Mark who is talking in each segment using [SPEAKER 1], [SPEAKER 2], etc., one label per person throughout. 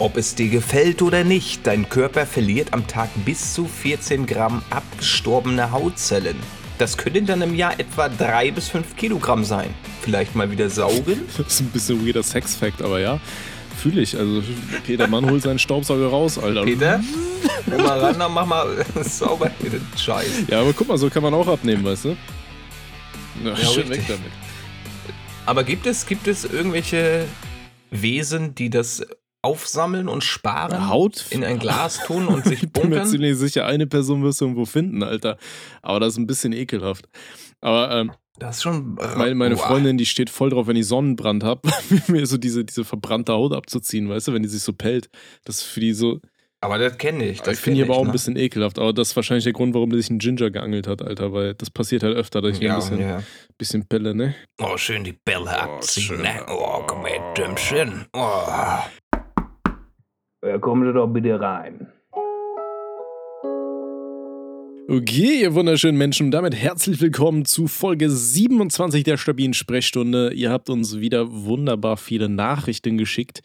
[SPEAKER 1] Ob es dir gefällt oder nicht, dein Körper verliert am Tag bis zu 14 Gramm abgestorbene Hautzellen. Das können dann im Jahr etwa 3 bis 5 Kilogramm sein. Vielleicht mal wieder saugen?
[SPEAKER 2] Das ist ein bisschen weirder Sex-Fact, aber ja, fühle ich. Also Peter Mann holt seinen Staubsauger raus, Alter.
[SPEAKER 1] Peter, komm mal ran, dann mach mal sauber den Scheiß.
[SPEAKER 2] Ja, aber guck mal, so kann man auch abnehmen, weißt du?
[SPEAKER 1] Ja, schön weg damit. Aber gibt es, gibt es irgendwelche Wesen, die das aufsammeln und sparen,
[SPEAKER 2] Haut
[SPEAKER 1] in ein Glas tun und sich
[SPEAKER 2] Ich bin mir
[SPEAKER 1] bunkern?
[SPEAKER 2] ziemlich sicher, eine Person wirst du irgendwo finden, Alter. Aber das ist ein bisschen ekelhaft. Aber ähm,
[SPEAKER 1] Das ist schon.
[SPEAKER 2] meine, meine. Freundin, die steht voll drauf, wenn ich Sonnenbrand habe, mir so diese, diese verbrannte Haut abzuziehen, weißt du, wenn die sich so pellt. Das ist für die so.
[SPEAKER 1] Aber das kenne ich. Das
[SPEAKER 2] ich finde die aber auch ein
[SPEAKER 1] ne?
[SPEAKER 2] bisschen ekelhaft. Aber das ist wahrscheinlich der Grund, warum die sich einen Ginger geangelt hat, Alter, weil das passiert halt öfter, dass ich mir
[SPEAKER 1] Ja,
[SPEAKER 2] ein bisschen,
[SPEAKER 1] ja.
[SPEAKER 2] bisschen pelle, ne?
[SPEAKER 1] Oh, schön die Bälle
[SPEAKER 2] Oh,
[SPEAKER 1] abziehen. ne? Oh, komm her, Dümmchen. Oh.
[SPEAKER 3] Ja, kommen Sie doch bitte rein.
[SPEAKER 2] Okay, ihr wunderschönen Menschen, und damit herzlich willkommen zu Folge 27 der stabilen Sprechstunde. Ihr habt uns wieder wunderbar viele Nachrichten geschickt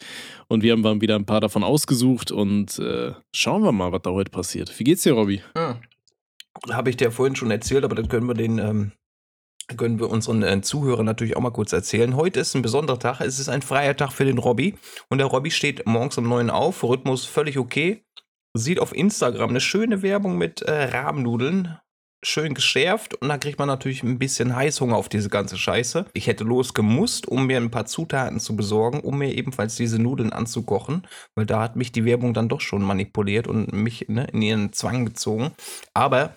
[SPEAKER 2] und wir haben mal wieder ein paar davon ausgesucht und äh, schauen wir mal, was da heute passiert. Wie geht's dir, Robby?
[SPEAKER 1] Hm. Habe ich dir vorhin schon erzählt, aber dann können wir den. Ähm, können wir unseren äh, Zuhörern natürlich auch mal kurz erzählen. Heute ist ein besonderer Tag. Es ist ein freier Tag für den Robby. Und der Robby steht morgens um 9 auf. Rhythmus völlig okay. Sieht auf Instagram eine schöne Werbung mit äh, Rabennudeln. Schön geschärft. Und da kriegt man natürlich ein bisschen Heißhunger auf diese ganze Scheiße. Ich hätte losgemusst, um mir ein paar Zutaten zu besorgen, um mir ebenfalls diese Nudeln anzukochen. Weil da hat mich die Werbung dann doch schon manipuliert und mich ne, in ihren Zwang gezogen. Aber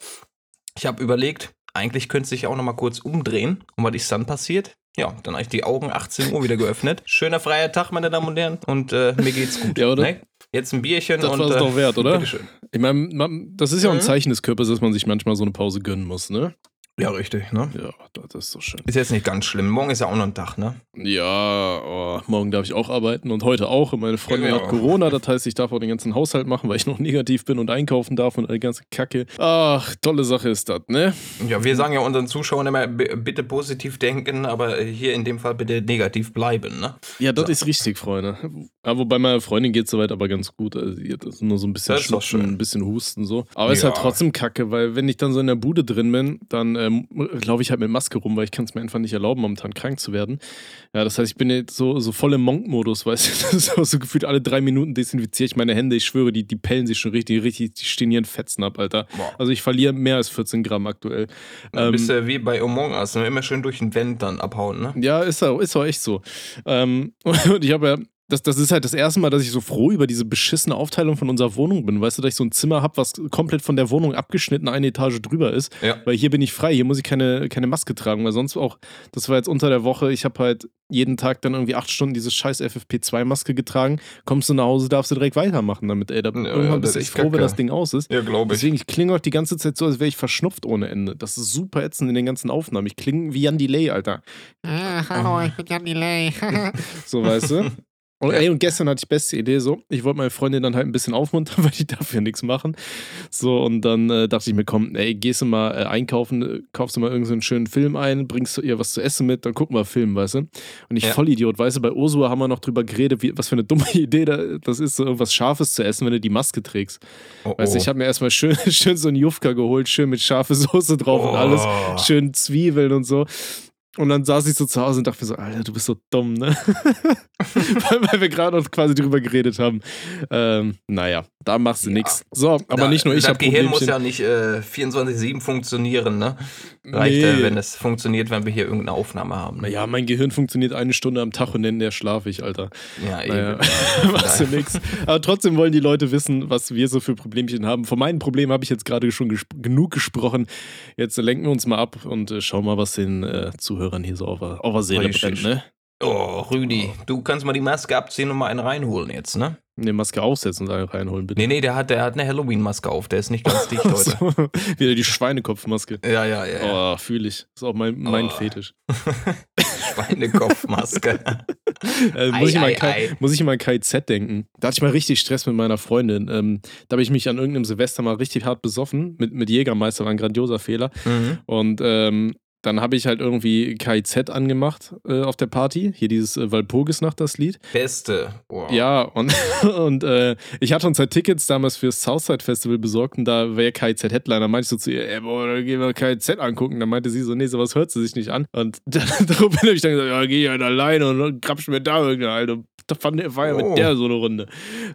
[SPEAKER 1] ich habe überlegt, eigentlich könnte sich auch noch mal kurz umdrehen. Und was ist dann passiert? Ja, dann habe ich die Augen 18 Uhr wieder geöffnet. Schöner freier Tag, meine Damen und Herren. Und äh, mir geht's gut.
[SPEAKER 2] Ja, oder?
[SPEAKER 1] Ne? Jetzt ein Bierchen
[SPEAKER 2] Das
[SPEAKER 1] und.
[SPEAKER 2] war es
[SPEAKER 1] äh,
[SPEAKER 2] doch wert, oder?
[SPEAKER 1] Bitteschön.
[SPEAKER 2] Ich meine, das ist ja auch ein
[SPEAKER 1] Mhm.
[SPEAKER 2] Zeichen des Körpers, dass man sich manchmal so eine Pause gönnen muss, ne?
[SPEAKER 1] Ja, richtig, ne?
[SPEAKER 2] Ja, das ist doch schön.
[SPEAKER 1] Ist jetzt nicht ganz schlimm. Morgen ist ja auch noch ein Tag, ne?
[SPEAKER 2] Ja, oh, morgen darf ich auch arbeiten und heute auch. Und meine Freundin
[SPEAKER 1] Ja.
[SPEAKER 2] hat Corona, das heißt, ich darf auch den ganzen Haushalt machen, weil ich noch negativ bin und einkaufen darf und all ganze Kacke. Ach, tolle Sache ist das, ne?
[SPEAKER 1] Ja, wir sagen ja unseren Zuschauern immer, bitte positiv denken, aber hier in dem Fall bitte negativ bleiben, ne?
[SPEAKER 2] Ja, das
[SPEAKER 1] So.
[SPEAKER 2] ist richtig, Freunde. Ja, wobei meiner Freundin geht soweit aber ganz gut. Also, das nur so ein bisschen
[SPEAKER 1] ist
[SPEAKER 2] Schnupfen, ein bisschen Husten so. Aber ist halt
[SPEAKER 1] Ja.
[SPEAKER 2] trotzdem kacke, weil wenn ich dann so in der Bude drin bin, dann ähm, laufe ich halt mit Maske rum, weil ich kann es mir einfach nicht erlauben, momentan krank zu werden. Ja, das heißt, ich bin jetzt so, so voll im Monk-Modus, weißt du? Das ist auch so gefühlt alle drei Minuten desinfiziere ich meine Hände. Ich schwöre, die, die pellen sich schon richtig, richtig, die stehen hier in Fetzen ab, Alter.
[SPEAKER 1] Boah.
[SPEAKER 2] Also ich verliere mehr als 14 Gramm aktuell. Ähm,
[SPEAKER 1] bist du wie bei Among Us, ne? immer schön durch den Vent dann abhauen, ne?
[SPEAKER 2] Ja, ist auch, ist auch echt so. Ähm, und ich habe ja, das, das ist halt das erste Mal, dass ich so froh über diese beschissene Aufteilung von unserer Wohnung bin. Weißt du, dass ich so ein Zimmer habe, was komplett von der Wohnung abgeschnitten eine Etage drüber ist.
[SPEAKER 1] Ja.
[SPEAKER 2] Weil hier bin ich frei, hier muss ich keine, keine Maske tragen, weil sonst auch, das war jetzt unter der Woche, ich habe halt jeden Tag dann irgendwie acht Stunden diese scheiß FFP2-Maske getragen. Kommst du nach Hause, darfst du direkt weitermachen damit, ey. Da,
[SPEAKER 1] Ja,
[SPEAKER 2] irgendwann
[SPEAKER 1] ja,
[SPEAKER 2] bist du
[SPEAKER 1] das
[SPEAKER 2] echt froh, wenn das Ding aus ist.
[SPEAKER 1] Ja, glaube ich.
[SPEAKER 2] Deswegen, ich klinge auch die ganze Zeit so, als wäre ich verschnupft ohne Ende. Das ist super ätzend in den ganzen Aufnahmen. Ich klinge wie Jan Delay, Alter.
[SPEAKER 4] Ah, hallo, ich bin Jan Delay.
[SPEAKER 2] So, weißt du? Und, ey, und gestern hatte ich beste Idee so, ich wollte meine Freundin dann halt ein bisschen aufmuntern, weil die darf ja nichts machen. So, und dann äh, dachte ich mir, komm, ey, gehst du mal äh, einkaufen, kaufst du mal irgendeinen so einen schönen Film ein, bringst du ihr was zu essen mit, dann gucken wir Film, weißt du? Und ich
[SPEAKER 1] Ja.
[SPEAKER 2] Vollidiot, weißt du, bei Ursula haben wir noch drüber geredet, wie, was für eine dumme Idee da, das ist, so irgendwas Scharfes zu essen, wenn du die Maske trägst.
[SPEAKER 1] Oh,
[SPEAKER 2] Weißt du, ich habe mir erstmal schön, schön so einen Jufka geholt, schön mit scharfe Soße drauf und alles,
[SPEAKER 1] Oh.
[SPEAKER 2] schön Zwiebeln und so. Und dann saß ich so zu Hause und dachte mir so, Alter, du bist so dumm, ne? weil, weil wir gerade noch quasi drüber geredet haben. Ähm, naja, da machst du
[SPEAKER 1] Ja.
[SPEAKER 2] nichts. So, aber
[SPEAKER 1] Da-
[SPEAKER 2] nicht nur ich habe
[SPEAKER 1] Gehirn muss ja nicht äh, 24-7 funktionieren, ne? Reicht
[SPEAKER 2] Nee.
[SPEAKER 1] ja, wenn es funktioniert, wenn wir hier irgendeine Aufnahme haben.
[SPEAKER 2] Naja, mein Gehirn funktioniert eine Stunde am Tag und in der schlafe ich, Alter.
[SPEAKER 1] Ja, eben.
[SPEAKER 2] Naja, machst du nix. Aber trotzdem wollen die Leute wissen, was wir so für Problemchen haben. Von meinen Problemen habe ich jetzt gerade schon gesp genug gesprochen. Jetzt lenken wir uns mal ab und äh, schauen mal, was den äh, Zuhörern hier so auf, der- auf der Seele brennt, ne?
[SPEAKER 1] Oh, Rüdi, du kannst mal die Maske abziehen und mal einen reinholen jetzt, ne?
[SPEAKER 2] Eine Maske aufsetzen und einen reinholen, bitte.
[SPEAKER 1] Nee, nee, der hat, der hat eine Halloween-Maske auf, der ist nicht ganz dicht heute.
[SPEAKER 2] So, wieder die Schweinekopfmaske.
[SPEAKER 1] Ja, ja, ja.
[SPEAKER 2] Oh, fühle ich. Ist auch mein, mein
[SPEAKER 1] Oh.
[SPEAKER 2] Fetisch.
[SPEAKER 1] Schweinekopfmaske.
[SPEAKER 2] Äh,
[SPEAKER 1] Ei,
[SPEAKER 2] muss, ich mal
[SPEAKER 1] ei,
[SPEAKER 2] Kai,
[SPEAKER 1] ei.
[SPEAKER 2] muss ich mal KZ denken. Da hatte ich mal richtig Stress mit meiner Freundin. Ähm, da habe ich mich an irgendeinem Silvester mal richtig hart besoffen. Mit, mit Jägermeister war ein grandioser Fehler.
[SPEAKER 1] mhm.
[SPEAKER 2] Und ähm, dann habe ich halt irgendwie KIZ angemacht äh, auf der Party. Hier dieses äh, Walpurgisnacht, das Lied.
[SPEAKER 1] Beste. Boah.
[SPEAKER 2] Ja, und, und äh, ich hatte uns halt Tickets damals fürs Southside Festival besorgt und da wäre KIZ Headliner. meinte ich so zu ihr, ey, boah, dann gehen wir KIZ angucken. Dann meinte sie so, nee, sowas hört sie sich nicht an. Und dann, daraufhin habe ich dann gesagt, ja, geh ich halt alleine und krapsch mir da irgendeine Alter. Da fand war ja
[SPEAKER 1] Oh.
[SPEAKER 2] mit der so eine Runde.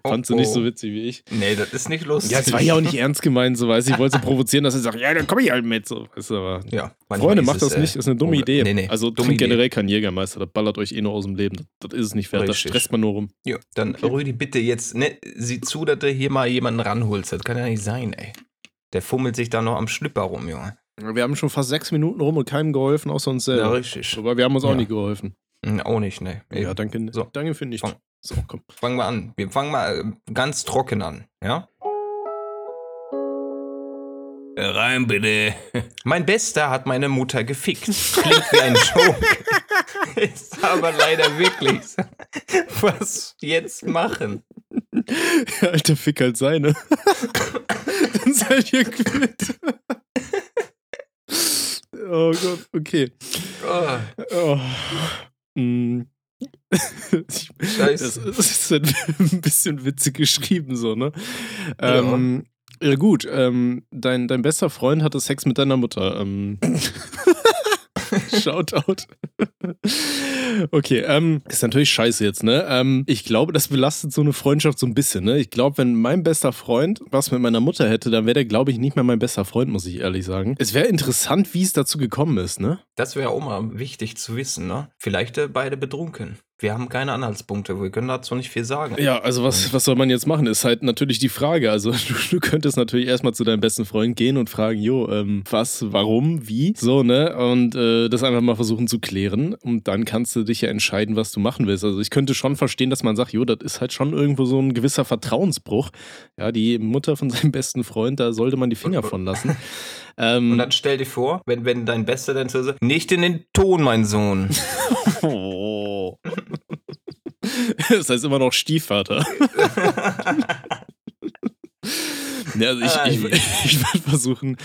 [SPEAKER 2] Fand sie
[SPEAKER 1] Oh,
[SPEAKER 2] nicht
[SPEAKER 1] oh.
[SPEAKER 2] so witzig wie ich.
[SPEAKER 1] Nee, das ist nicht lustig.
[SPEAKER 2] Ja, es war ja auch nicht ernst gemeint, so weiß ich. Ich wollte sie provozieren, dass sie sagt, ja, dann komme ich halt mit. So, weißt du, aber
[SPEAKER 1] Ja,
[SPEAKER 2] Freunde, macht das
[SPEAKER 1] äh,
[SPEAKER 2] nicht, ist eine dumme
[SPEAKER 1] unge-
[SPEAKER 2] Idee.
[SPEAKER 1] Nee, nee,
[SPEAKER 2] also
[SPEAKER 1] dumme
[SPEAKER 2] generell kein Jägermeister, das ballert euch eh nur aus dem Leben. Das, das ist es nicht wert, da
[SPEAKER 1] Richtig.
[SPEAKER 2] stresst man nur rum.
[SPEAKER 1] Ja, dann Rüdi, bitte jetzt, ne, sieh zu, dass du hier mal jemanden ranholst. Das kann ja nicht sein, ey. Der fummelt sich da noch am Schlüpper rum, Junge.
[SPEAKER 2] Wir haben schon fast sechs Minuten rum und keinem geholfen, außer uns
[SPEAKER 1] Ja,
[SPEAKER 2] selber.
[SPEAKER 1] richtig.
[SPEAKER 2] Aber wir haben uns auch
[SPEAKER 1] Ja.
[SPEAKER 2] nicht geholfen.
[SPEAKER 1] Hm, Auch nicht, ne.
[SPEAKER 2] Ja, danke.
[SPEAKER 1] So.
[SPEAKER 2] Danke für nichts.
[SPEAKER 1] Fang.
[SPEAKER 2] So, komm.
[SPEAKER 1] Fangen wir an. Wir fangen mal äh, ganz trocken an, ja? Rein bitte. Mein Bester hat meine Mutter gefickt. Klingt wie ein Joke. Ist aber leider wirklich so. Was jetzt machen?
[SPEAKER 2] Alter, fick halt seine. Dann seid ihr quitt. oh Gott, okay.
[SPEAKER 1] Oh,
[SPEAKER 2] Oh. Mm.
[SPEAKER 1] Scheiße.
[SPEAKER 2] Das ist ein bisschen witzig geschrieben, so, ne? Ähm, ja, gut. Ähm, dein, dein bester Freund hatte Sex mit deiner Mutter. Ähm. Shoutout. okay, ähm, ist natürlich scheiße jetzt, ne? Ähm, ich glaube, das belastet so eine Freundschaft so ein bisschen, ne? Ich glaube, wenn mein bester Freund was mit meiner Mutter hätte, dann wäre der, glaube ich, nicht mehr mein bester Freund, muss ich ehrlich sagen. Es wäre interessant, wie es dazu gekommen ist, ne?
[SPEAKER 1] das wäre auch mal wichtig zu wissen, ne? Vielleicht äh, beide betrunken. Wir haben keine Anhaltspunkte. Wir können dazu nicht viel sagen.
[SPEAKER 2] Ja, also was, was soll man jetzt machen, ist halt natürlich die Frage. Also du, du könntest natürlich erstmal zu deinem besten Freund gehen und fragen, jo, ähm, was, warum, wie, so, ne? Und äh, das einfach mal versuchen zu klären. Und dann kannst du dich ja entscheiden, was du machen willst. Also ich könnte schon verstehen, dass man sagt, jo, das ist halt schon irgendwo so ein gewisser Vertrauensbruch. Ja, die Mutter von seinem besten Freund, da sollte man die Finger von lassen. Ähm,
[SPEAKER 1] Und dann stell dir vor, wenn, wenn dein Bester dann so nicht in den Ton, mein Sohn.
[SPEAKER 2] oh. Das heißt immer noch Stiefvater. Ja, also ich, ich, ich würde versuchen,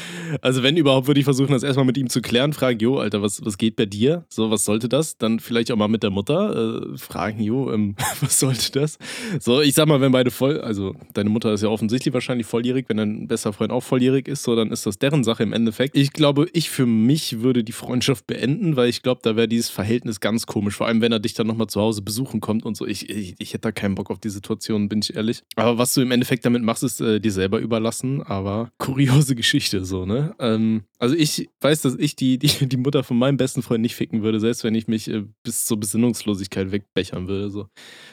[SPEAKER 2] also wenn überhaupt, würde ich versuchen, das erstmal mit ihm zu klären, fragen, jo, Alter, was, was geht bei dir? So, was sollte das? Dann vielleicht auch mal mit der Mutter äh, fragen, jo, ähm, was sollte das? So, ich sag mal, wenn beide voll, also deine Mutter ist ja offensichtlich wahrscheinlich volljährig, wenn dein bester Freund auch volljährig ist, so, dann ist das deren Sache im Endeffekt. Ich glaube, ich für mich würde die Freundschaft beenden, weil ich glaube, da wäre dieses Verhältnis ganz komisch, vor allem wenn er dich dann nochmal zu Hause besuchen kommt und so. Ich, ich, ich hätte da keinen Bock auf die Situation, bin ich ehrlich. Aber was du im Endeffekt damit machst, ist äh, dir selber überlassen, aber kuriose Geschichte so, ne? Ähm, also ich weiß, dass ich die, die, die Mutter von meinem besten Freund nicht ficken würde, selbst wenn ich mich äh, bis zur Besinnungslosigkeit wegbechern würde. So.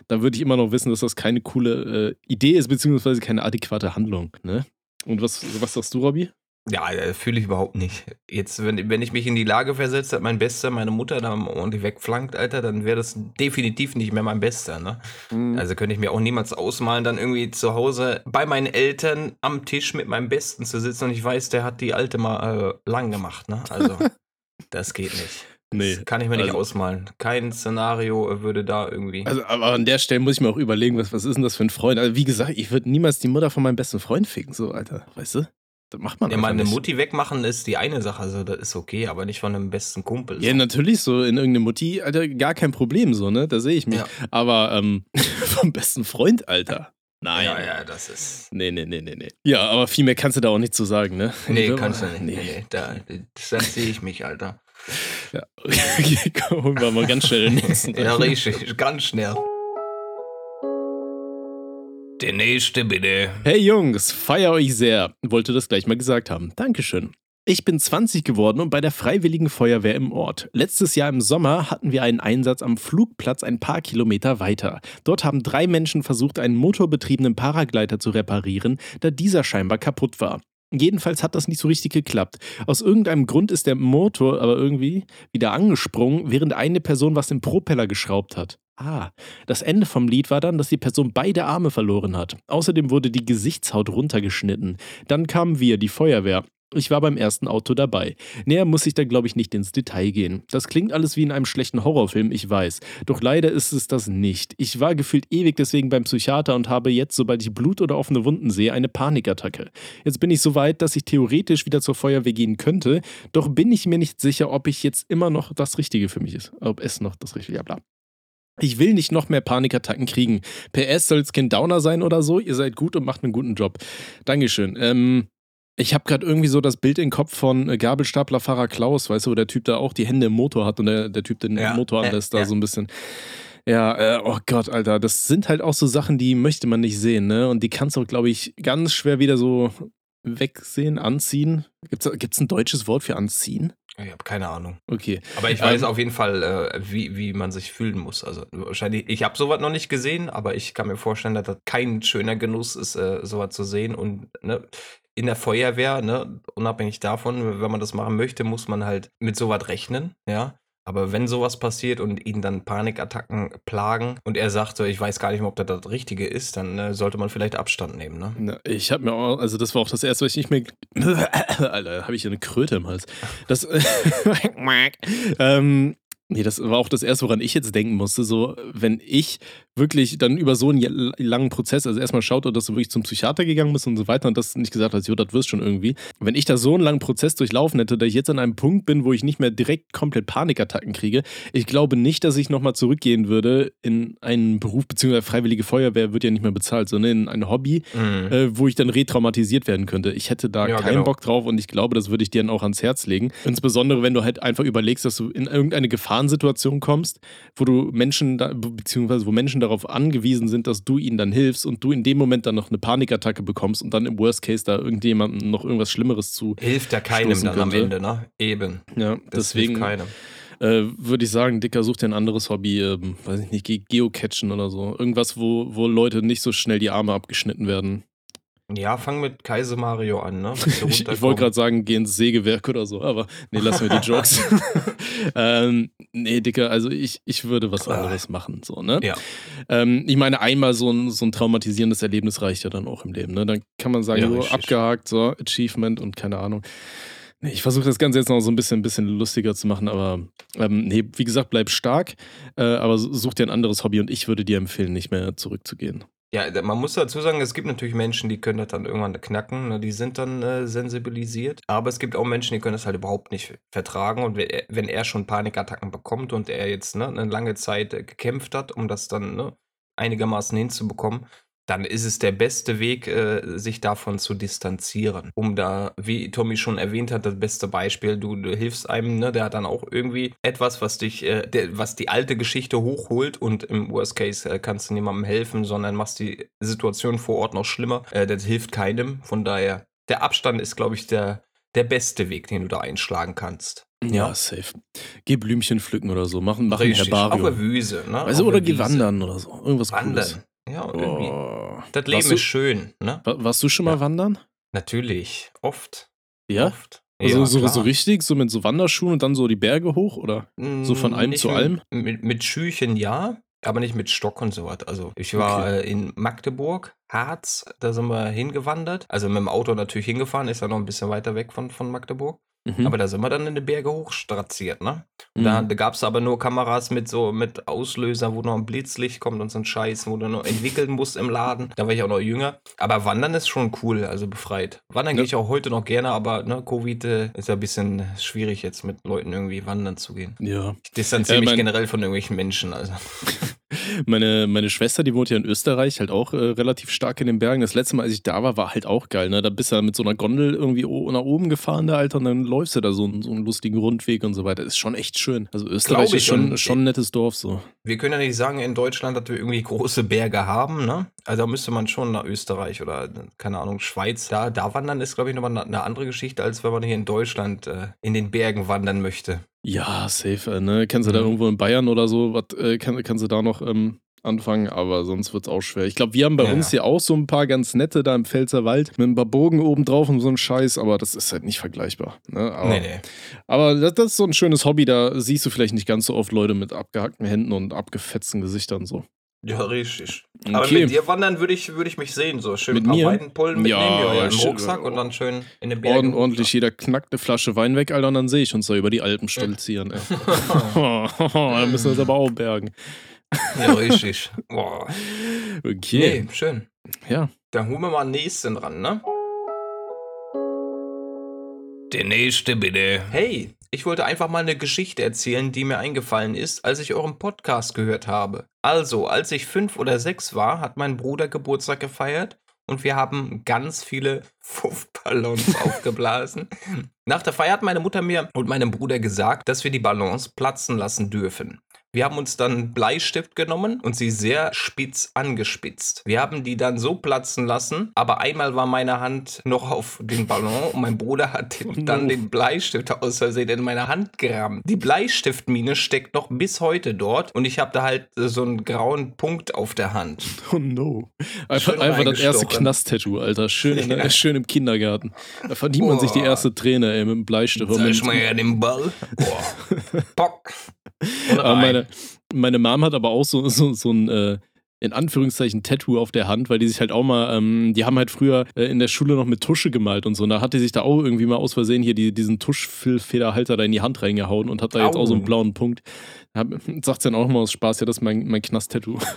[SPEAKER 2] Da würde ich immer noch wissen, dass das keine coole äh, Idee ist, beziehungsweise keine adäquate Handlung, ne? Und was, was sagst du, Robby?
[SPEAKER 1] Ja, äh, fühle ich überhaupt nicht. Jetzt, wenn, wenn ich mich in die Lage versetze, dass mein Bester meine Mutter da ordentlich wegflankt, Alter, dann wäre das definitiv nicht mehr mein Bester, ne? Also könnte ich mir auch niemals ausmalen, dann irgendwie zu Hause bei meinen Eltern am Tisch mit meinem Besten zu sitzen und ich weiß, der hat die alte mal äh, lang gemacht, ne? Also, das geht nicht.
[SPEAKER 2] Nee,
[SPEAKER 1] Das kann ich mir nicht
[SPEAKER 2] also-
[SPEAKER 1] ausmalen. Kein Szenario würde da irgendwie.
[SPEAKER 2] Also, aber an der Stelle muss ich mir auch überlegen, was, was ist denn das für ein Freund? Also, wie gesagt, ich würde niemals die Mutter von meinem besten Freund ficken, so, Alter. Weißt du? Das macht man
[SPEAKER 1] ja,
[SPEAKER 2] einfach
[SPEAKER 1] meine
[SPEAKER 2] nicht.
[SPEAKER 1] Mutti wegmachen ist die eine Sache, also das ist okay, aber nicht von einem besten Kumpel.
[SPEAKER 2] Ja,
[SPEAKER 1] so.
[SPEAKER 2] natürlich, so in irgendeine Mutti, Alter, gar kein Problem, so, ne? Da sehe ich mich.
[SPEAKER 1] Ja.
[SPEAKER 2] Aber ähm, vom besten Freund, Alter. Nein.
[SPEAKER 1] ja, ja, das ist.
[SPEAKER 2] Nee, nee, nee, nee, nee. Ja, aber viel mehr kannst du da auch nicht zu sagen, ne?
[SPEAKER 1] Nee,
[SPEAKER 2] Ja,
[SPEAKER 1] kannst du nicht. Nee,
[SPEAKER 2] Nee.
[SPEAKER 1] da, dann sehe ich mich, Alter.
[SPEAKER 2] Ja. Okay, komm, holen wir mal ganz schnell den nächsten.
[SPEAKER 1] Ja, richtig, ganz schnell. Der nächste, bitte.
[SPEAKER 2] Hey Jungs, feier euch sehr. Wollte das gleich mal gesagt haben. Dankeschön. Ich bin 20 geworden und bei der Freiwilligen Feuerwehr im Ort. Letztes Jahr im Sommer hatten wir einen Einsatz am Flugplatz ein paar Kilometer weiter. Dort haben drei Menschen versucht, einen motorbetriebenen Paragleiter zu reparieren, da dieser scheinbar kaputt war. Jedenfalls hat das nicht so richtig geklappt. Aus irgendeinem Grund ist der Motor aber irgendwie wieder angesprungen, während eine Person was im Propeller geschraubt hat. Ah, das Ende vom Lied war dann, dass die Person beide Arme verloren hat. Außerdem wurde die Gesichtshaut runtergeschnitten. Dann kamen wir, die Feuerwehr. Ich war beim ersten Auto dabei. Näher muss ich da, glaube ich, nicht ins Detail gehen. Das klingt alles wie in einem schlechten Horrorfilm, ich weiß. Doch leider ist es das nicht. Ich war gefühlt ewig deswegen beim Psychiater und habe jetzt, sobald ich Blut oder offene Wunden sehe, eine Panikattacke. Jetzt bin ich so weit, dass ich theoretisch wieder zur Feuerwehr gehen könnte, doch bin ich mir nicht sicher, ob ich jetzt immer noch das Richtige für mich ist. Ob es noch das Richtige, ja bla. Ich will nicht noch mehr Panikattacken kriegen. PS soll es kein Downer sein oder so. Ihr seid gut und macht einen guten Job. Dankeschön. Ähm, ich habe gerade irgendwie so das Bild im Kopf von äh, Gabelstaplerfahrer Klaus, weißt du, wo der Typ da auch die Hände im Motor hat und der, der Typ den
[SPEAKER 1] Ja,
[SPEAKER 2] Motor anlässt, da
[SPEAKER 1] ja.
[SPEAKER 2] so ein bisschen. Ja, äh, oh Gott, Alter, das sind halt auch so Sachen, die möchte man nicht sehen, ne? Und die kannst du, glaube ich, ganz schwer wieder so wegsehen, anziehen. Gibt's gibt's ein deutsches Wort für anziehen?
[SPEAKER 1] Ich habe keine Ahnung.
[SPEAKER 2] Okay.
[SPEAKER 1] Aber ich weiß
[SPEAKER 2] Ähm,
[SPEAKER 1] auf jeden Fall, äh, wie, wie man sich fühlen muss. Also wahrscheinlich, ich habe sowas noch nicht gesehen, aber ich kann mir vorstellen, dass das kein schöner Genuss ist, äh, sowas zu sehen. Und ne, in der Feuerwehr, ne, unabhängig davon, wenn man das machen möchte, muss man halt mit sowas rechnen, ja. Aber wenn sowas passiert und ihn dann Panikattacken plagen und er sagt so, ich weiß gar nicht mehr, ob das das Richtige ist, dann äh, sollte man vielleicht Abstand nehmen, ne?
[SPEAKER 2] Na, ich habe mir auch, also das war auch das erste, was ich nicht mehr. Alter, habe ich eine Kröte im Hals. Das. ähm, nee, das war auch das erste, woran ich jetzt denken musste. So, wenn ich wirklich dann über so einen langen Prozess, also erstmal schaut, dass du wirklich zum Psychiater gegangen bist und so weiter und das nicht gesagt hast, jo, das wirst schon irgendwie. Wenn ich da so einen langen Prozess durchlaufen hätte, dass ich jetzt an einem Punkt bin, wo ich nicht mehr direkt komplett Panikattacken kriege, ich glaube nicht, dass ich nochmal zurückgehen würde in einen Beruf, beziehungsweise Freiwillige Feuerwehr wird ja nicht mehr bezahlt, sondern in ein Hobby,
[SPEAKER 1] Mhm.
[SPEAKER 2] äh, wo ich dann retraumatisiert werden könnte. Ich hätte da
[SPEAKER 1] Ja,
[SPEAKER 2] keinen
[SPEAKER 1] genau.
[SPEAKER 2] Bock drauf und ich glaube, das würde ich dir dann auch ans Herz legen. Insbesondere, wenn du halt einfach überlegst, dass du in irgendeine Gefahrensituation kommst, wo du Menschen, da, beziehungsweise wo Menschen darauf angewiesen sind, dass du ihnen dann hilfst und du in dem Moment dann noch eine Panikattacke bekommst und dann im Worst Case da irgendjemandem noch irgendwas Schlimmeres zu.
[SPEAKER 1] Hilft ja keinem dann am
[SPEAKER 2] könnte.
[SPEAKER 1] Ende, ne? Eben.
[SPEAKER 2] Ja,
[SPEAKER 1] Das
[SPEAKER 2] deswegen
[SPEAKER 1] keinem.
[SPEAKER 2] äh, würde ich sagen, Dicker, such dir ein anderes Hobby, ähm, weiß ich nicht, Ge Geocachen oder so. Irgendwas, wo, wo Leute nicht so schnell die Arme abgeschnitten werden.
[SPEAKER 1] Ja, fang mit Kaiser Mario an, ne?
[SPEAKER 2] Ich, ich wollte gerade sagen, geh ins Sägewerk oder so, aber nee, lassen wir die Jokes. ähm, nee, Dicker, also ich, ich würde was anderes machen, so, ne?
[SPEAKER 1] Ja.
[SPEAKER 2] Ähm, ich meine, einmal so ein, so ein traumatisierendes Erlebnis reicht ja dann auch im Leben, ne? Dann kann man sagen,
[SPEAKER 1] Ja,
[SPEAKER 2] so, abgehakt, so, Achievement und keine Ahnung. Nee, ich versuche das Ganze jetzt noch so ein bisschen, ein bisschen lustiger zu machen, aber ähm, nee, wie gesagt, bleib stark, äh, aber such dir ein anderes Hobby und ich würde dir empfehlen, nicht mehr zurückzugehen.
[SPEAKER 1] Ja, man muss dazu sagen, es gibt natürlich Menschen, die können das dann irgendwann knacken, ne? die sind dann äh, sensibilisiert. Aber es gibt auch Menschen, die können das halt überhaupt nicht vertragen. Und wenn er, wenn er schon Panikattacken bekommt und er jetzt ne, eine lange Zeit äh, gekämpft hat, um das dann ne, einigermaßen hinzubekommen, dann ist es der beste Weg, äh, sich davon zu distanzieren. Um da, wie Tommy schon erwähnt hat, das beste Beispiel, du, du hilfst einem, ne, der hat dann auch irgendwie etwas, was dich, äh, der, was die alte Geschichte hochholt und im Worst Case äh, kannst du niemandem helfen, sondern machst die Situation vor Ort noch schlimmer. Das hilft keinem. Von daher, der Abstand ist, glaube ich, der, der beste Weg, den du da einschlagen kannst.
[SPEAKER 2] Ja, safe. Geh Blümchen pflücken oder so, machen, machen
[SPEAKER 1] Richtig, auf
[SPEAKER 2] Herbarium.
[SPEAKER 1] der Wiese, ne?
[SPEAKER 2] Also,
[SPEAKER 1] Auf
[SPEAKER 2] oder
[SPEAKER 1] der
[SPEAKER 2] geh wandern oder so. Irgendwas
[SPEAKER 1] Wandern.
[SPEAKER 2] Cooles.
[SPEAKER 1] Ja, irgendwie.
[SPEAKER 2] Oh.
[SPEAKER 1] Das Leben
[SPEAKER 2] du,
[SPEAKER 1] ist schön, ne?
[SPEAKER 2] wa- Warst du schon mal
[SPEAKER 1] Ja.
[SPEAKER 2] wandern?
[SPEAKER 1] Natürlich. Oft.
[SPEAKER 2] Ja?
[SPEAKER 1] Oft.
[SPEAKER 2] Also
[SPEAKER 1] Ja,
[SPEAKER 2] so,
[SPEAKER 1] klar.
[SPEAKER 2] so richtig, so mit so Wanderschuhen und dann so die Berge hoch, oder? So von
[SPEAKER 1] Mm,
[SPEAKER 2] Alm
[SPEAKER 1] nicht
[SPEAKER 2] zu
[SPEAKER 1] mit,
[SPEAKER 2] Alm?
[SPEAKER 1] Mit, mit Schüchen ja, aber nicht mit Stock und sowas. Also ich war äh, in Magdeburg, Harz, da sind wir hingewandert. Also mit dem Auto natürlich hingefahren, ist ja noch ein bisschen weiter weg von, von Magdeburg.
[SPEAKER 2] Mhm.
[SPEAKER 1] Aber da sind wir dann in die Berge hochstraziert, ne? Da,
[SPEAKER 2] Mhm.
[SPEAKER 1] da gab es aber nur Kameras mit so mit Auslöser, wo noch ein Blitzlicht kommt und so ein Scheiß, wo du noch entwickeln musst im Laden. Da war ich auch noch jünger. Aber Wandern ist schon cool, also befreit. Wandern
[SPEAKER 2] Ja.
[SPEAKER 1] gehe ich auch heute noch gerne, aber ne, Covid äh, ist ja ein bisschen schwierig jetzt mit Leuten irgendwie wandern zu gehen.
[SPEAKER 2] Ja.
[SPEAKER 1] Ich distanziere
[SPEAKER 2] Ja,
[SPEAKER 1] mich generell von irgendwelchen Menschen. Also.
[SPEAKER 2] Meine, meine Schwester, die wohnt ja in Österreich, halt auch äh, relativ stark in den Bergen. Das letzte Mal, als ich da war, war halt auch geil. Ne? Da bist du mit so einer Gondel irgendwie nach oben gefahren, da, Alter, und dann läufst du da so, einen- so einen lustigen Rundweg und so weiter. Ist schon echt schön. Also Österreich ist schon, schon ein nettes Dorf so.
[SPEAKER 1] Wir können ja nicht sagen in Deutschland, dass wir irgendwie große Berge haben, ne? Also da müsste man schon nach Österreich oder, keine Ahnung, Schweiz. Da, da wandern ist, glaube ich, nochmal eine andere Geschichte, als wenn man hier in Deutschland äh, in den Bergen wandern möchte.
[SPEAKER 2] Ja, safe. äh, Ne? Kennst du da
[SPEAKER 1] Mhm.
[SPEAKER 2] irgendwo in Bayern oder so? Was äh, kann, kannst du da noch ähm, anfangen? Aber sonst wird es auch schwer. Ich glaube, wir haben bei
[SPEAKER 1] Ja.
[SPEAKER 2] uns hier auch so ein paar ganz nette da im Pfälzer Wald mit ein paar Bogen oben drauf und so ein Scheiß, aber das ist halt nicht vergleichbar. Ne? Aber,
[SPEAKER 1] nee, nee.
[SPEAKER 2] aber das, das ist so ein schönes Hobby, da siehst du vielleicht nicht ganz so oft Leute mit abgehackten Händen und abgefetzten Gesichtern so.
[SPEAKER 1] Ja, richtig. Aber
[SPEAKER 2] Okay.
[SPEAKER 1] mit dir wandern würde ich, würde ich mich sehen, so schön
[SPEAKER 2] Mit
[SPEAKER 1] ein paar
[SPEAKER 2] mir?
[SPEAKER 1] Weidenpullen mitnehmen,
[SPEAKER 2] Ja,
[SPEAKER 1] ja, ja, im
[SPEAKER 2] schön.
[SPEAKER 1] Rucksack und dann schön in den Bergen.
[SPEAKER 2] Ord ordentlich jeder knackt eine Flasche Wein weg, Alter, und dann sehe ich uns da über die Alpen stolzieren. ey. dann müssen wir uns aber auch bergen.
[SPEAKER 1] Ja, richtig. Boah.
[SPEAKER 2] Okay.
[SPEAKER 1] Nee, schön.
[SPEAKER 2] Ja.
[SPEAKER 1] Dann holen wir mal den nächsten ran, ne? Der nächste bitte. Hey, ich wollte einfach mal eine Geschichte erzählen, die mir eingefallen ist, als ich euren Podcast gehört habe. Also, als ich fünf oder sechs war, hat mein Bruder Geburtstag gefeiert und wir haben ganz viele Fuffballons aufgeblasen. Nach der Feier hat meine Mutter mir und meinem Bruder gesagt, dass wir die Ballons platzen lassen dürfen. Wir haben uns dann Bleistift genommen und sie sehr spitz angespitzt. Wir haben die dann so platzen lassen, aber einmal war meine Hand noch auf den Ballon und mein Bruder hat den,
[SPEAKER 2] Oh
[SPEAKER 1] dann den Bleistift aus Versehen in meine Hand gerammt. Die Bleistiftmine steckt noch bis heute dort und ich habe da halt äh, so einen grauen Punkt auf der Hand.
[SPEAKER 2] Oh no. Einfach, einfach das erste. Knast-Tattoo, Alter. Schön, in,
[SPEAKER 1] Ja.
[SPEAKER 2] schön im Kindergarten. Da verdient man sich die erste Träne, ey, mit dem Bleistift. Mit-
[SPEAKER 1] mal ja den Ball. Boah. Pock.
[SPEAKER 2] Meine, meine Mom hat aber auch so, so, so ein, äh, in Anführungszeichen, Tattoo auf der Hand, weil die sich halt auch mal, ähm, die haben halt früher äh, in der Schule noch mit Tusche gemalt und so. Und da hat die sich da auch irgendwie mal aus Versehen hier die, diesen Tuschfederhalter da in die Hand reingehauen und hat da jetzt
[SPEAKER 1] Au.
[SPEAKER 2] auch so einen blauen Punkt. Hab, sagt sie dann auch mal aus Spaß, ja, das ist mein, mein Knast-Tattoo.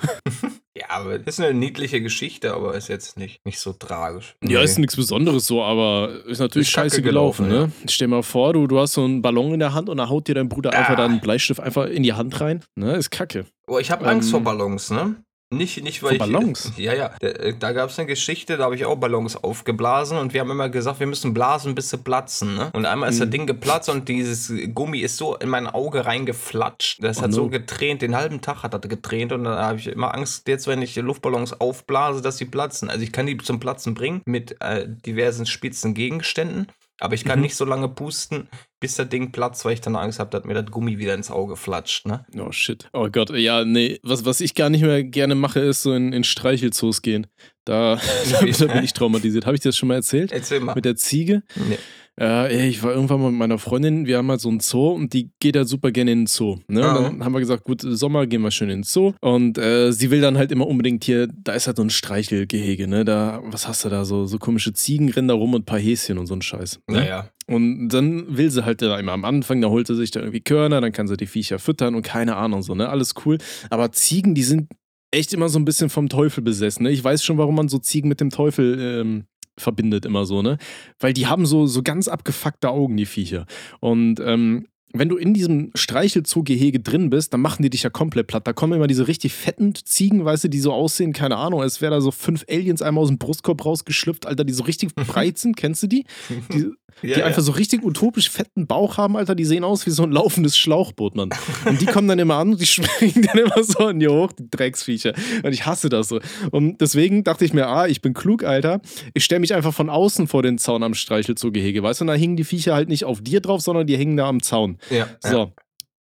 [SPEAKER 1] Ja, aber das ist eine niedliche Geschichte, aber ist jetzt nicht, nicht so tragisch.
[SPEAKER 2] Ja,
[SPEAKER 1] Nee.
[SPEAKER 2] ist nichts Besonderes so, aber ist natürlich
[SPEAKER 1] Ist
[SPEAKER 2] scheiße gelaufen,
[SPEAKER 1] gelaufen,
[SPEAKER 2] ne? Stell mal vor, du, du hast so einen Ballon in der Hand und da haut dir dein Bruder einfach
[SPEAKER 1] Ah.
[SPEAKER 2] da einen Bleistift einfach in die Hand rein. Ne? Ist kacke.
[SPEAKER 1] Oh, ich habe Angst vor
[SPEAKER 2] Ähm,
[SPEAKER 1] Ballons, ne? Nicht, nicht weil ich.
[SPEAKER 2] Ballons?
[SPEAKER 1] Ja, ja. Da, da gab es eine Geschichte, da habe ich auch Ballons aufgeblasen und wir haben immer gesagt, wir müssen blasen, bis sie platzen, ne? Und einmal ist das
[SPEAKER 2] Mhm.
[SPEAKER 1] Ding geplatzt und dieses Gummi ist so in mein Auge reingeflatscht. Das
[SPEAKER 2] Oh
[SPEAKER 1] hat
[SPEAKER 2] no.
[SPEAKER 1] so getränt, den halben Tag hat das getränt und dann habe ich immer Angst, jetzt, wenn ich Luftballons aufblase, dass sie platzen. Also ich kann die zum Platzen bringen mit äh, diversen spitzen Gegenständen. Aber ich kann
[SPEAKER 2] Mhm.
[SPEAKER 1] nicht so lange pusten, bis das Ding platzt, weil ich dann Angst habe, dass mir das Gummi wieder ins Auge flatscht, ne?
[SPEAKER 2] Oh shit. Oh Gott, ja, nee. Was, was ich gar nicht mehr gerne mache, ist so in, in Streichelzoos gehen. Da, da, bin ich traumatisiert. Habe ich dir das schon mal erzählt?
[SPEAKER 1] Erzähl mal.
[SPEAKER 2] Mit der Ziege?
[SPEAKER 1] Nee.
[SPEAKER 2] Äh, ey, ich war irgendwann mal mit meiner Freundin, wir haben halt so einen Zoo und die geht halt super gerne in den Zoo. Ne?
[SPEAKER 1] Ja.
[SPEAKER 2] Und dann haben wir gesagt, gut, Sommer gehen wir schön in den Zoo. Und äh, sie will dann halt immer unbedingt hier, da ist halt so ein Streichelgehege, ne? Da, was hast du da? So, so komische Ziegen rennen da rum und ein paar Häschen und so ein Scheiß. Ne?
[SPEAKER 1] Naja.
[SPEAKER 2] Und dann will sie halt da immer am Anfang, da holt sie sich da irgendwie Körner, dann kann sie die Viecher füttern und keine Ahnung so, ne? Alles cool. Aber Ziegen, die sind echt immer so ein bisschen vom Teufel besessen, ne? Ich weiß schon, warum man so Ziegen mit dem Teufel ähm, verbindet, immer so, ne? Weil die haben so, so ganz abgefuckte Augen, die Viecher. Und ähm, wenn du in diesem Streichelzoo-Gehege drin bist, dann machen die dich ja komplett platt. Da kommen immer diese richtig fetten Ziegen, weißt du, die so aussehen, keine Ahnung, als wäre da so fünf Aliens einmal aus dem Brustkorb rausgeschlüpft, Alter, die so richtig breit sind, kennst du die? Die, die
[SPEAKER 1] ja.
[SPEAKER 2] einfach so richtig utopisch fetten Bauch haben, Alter, die sehen aus wie so ein laufendes Schlauchboot, Mann. Und die kommen dann immer an und die springen dann immer so an dir hoch, die Drecksviecher. Und ich hasse das so. Und deswegen dachte ich mir, ah, ich bin klug, Alter. Ich stelle mich einfach von außen vor den Zaun am Streichelzoo-Gehege, weißt du? Und da hingen die Viecher halt nicht auf dir drauf, sondern die hängen da am Zaun.
[SPEAKER 1] ja.
[SPEAKER 2] So.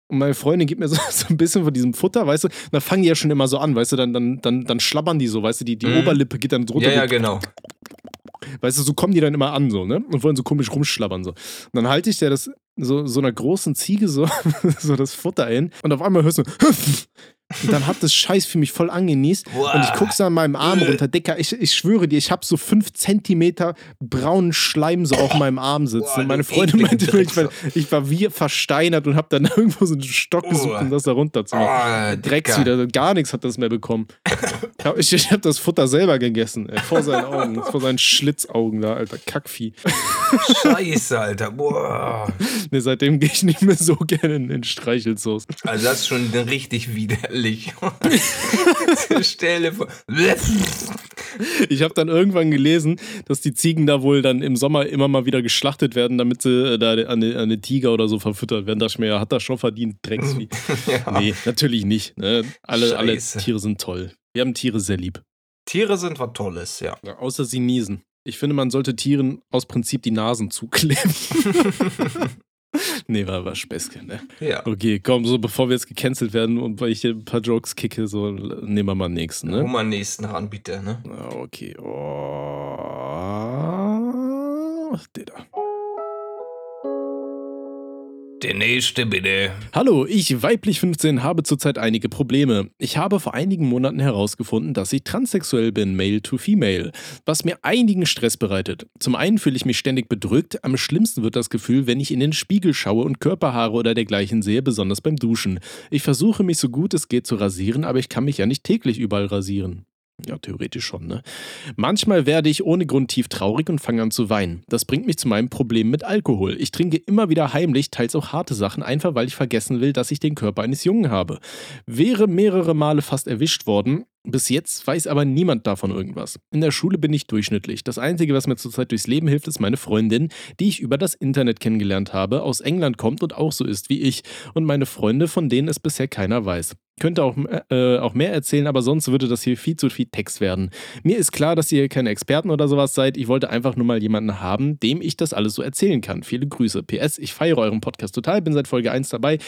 [SPEAKER 2] Und meine Freundin gibt mir so, so ein bisschen von diesem Futter, weißt du? Und dann fangen die ja schon immer so an, weißt du? Dann, dann, dann, dann schlabbern die so, weißt du? Die, die
[SPEAKER 1] Mhm.
[SPEAKER 2] Oberlippe geht dann drunter.
[SPEAKER 1] Ja, ja, genau.
[SPEAKER 2] Weißt du, so kommen die dann immer an, so, ne? Und wollen so komisch rumschlabbern, so. Und dann halte ich der das so, so einer großen Ziege so, so das Futter hin und auf einmal hörst du, und dann hat das Scheiß für mich voll angenießt
[SPEAKER 1] Boah.
[SPEAKER 2] und ich guck so an meinem Arm
[SPEAKER 1] Äh.
[SPEAKER 2] runter, Dicker, ich, ich schwöre dir, ich habe so fünf Zentimeter braunen Schleim so auf meinem Arm sitzen.
[SPEAKER 1] Boah,
[SPEAKER 2] und meine Freundin meinte, ich war, ich war wie versteinert und habe dann irgendwo so einen Stock gesucht,
[SPEAKER 1] Boah.
[SPEAKER 2] um das da runterzumachen.
[SPEAKER 1] Oh,
[SPEAKER 2] Drecks wieder, gar nichts hat das mehr bekommen. Ich ich, hab das Futter selber gegessen, ey, vor seinen Augen, vor seinen Schlitzaugen da, alter Kackvieh.
[SPEAKER 1] Scheiße, Alter. Boah.
[SPEAKER 2] Nee, seitdem gehe ich nicht mehr so gerne in den Streichelzoos.
[SPEAKER 1] Also das ist schon richtig widerlich. Stelle vor.
[SPEAKER 2] Ich habe dann irgendwann gelesen, dass die Ziegen da wohl dann im Sommer immer mal wieder geschlachtet werden, damit sie äh, da an eine, Tiger oder so verfüttert werden. Da ich mir, ja, hat das schon verdient, Drecksvieh.
[SPEAKER 1] ja.
[SPEAKER 2] Nee, natürlich nicht. Ne? Alle, alle. Tiere sind toll. Wir haben Tiere sehr lieb.
[SPEAKER 1] Tiere sind was Tolles, ja.
[SPEAKER 2] Ja, außer sie niesen. Ich finde, man sollte Tieren aus Prinzip die Nasen zukleben. nee, war, war Späßchen, ne?
[SPEAKER 1] ja.
[SPEAKER 2] Okay, komm, so bevor wir jetzt gecancelt werden und weil ich hier ein paar Jokes kicke, so nehmen wir mal den nächsten, ne?
[SPEAKER 1] mal nächsten ran, bitte, ne?
[SPEAKER 2] Ah, Okay. Oh. Der da.
[SPEAKER 1] Der nächste bitte.
[SPEAKER 2] Hallo, ich weiblich 15 habe zurzeit einige Probleme. Ich habe vor einigen Monaten herausgefunden, dass ich transsexuell bin, male to female, was mir einigen Stress bereitet. Zum einen fühle ich mich ständig bedrückt, am schlimmsten wird das Gefühl, wenn ich in den Spiegel schaue und Körperhaare oder dergleichen sehe, besonders beim Duschen. Ich versuche mich so gut es geht zu rasieren, aber ich kann mich ja nicht täglich überall rasieren. Ja, theoretisch schon, ne? Manchmal werde ich ohne Grund tief traurig und fange an zu weinen. Das bringt mich zu meinem Problem mit Alkohol. Ich trinke immer wieder heimlich, teils auch harte Sachen, einfach weil ich vergessen will, dass ich den Körper eines Jungen habe. Wäre mehrere Male fast erwischt worden, bis jetzt weiß aber niemand davon irgendwas. In der Schule bin ich durchschnittlich. Das Einzige, was mir zurzeit durchs Leben hilft, ist meine Freundin, die ich über das Internet kennengelernt habe, aus England kommt und auch so ist wie ich. Und meine Freunde, von denen es bisher keiner weiß. Könnte auch, äh, auch mehr erzählen, aber sonst würde das hier viel zu viel Text werden. Mir ist klar, dass ihr keine Experten oder sowas seid. Ich wollte einfach nur mal jemanden haben, dem ich das alles so erzählen kann. Viele Grüße. PS, ich feiere euren Podcast total, bin seit Folge 1 dabei,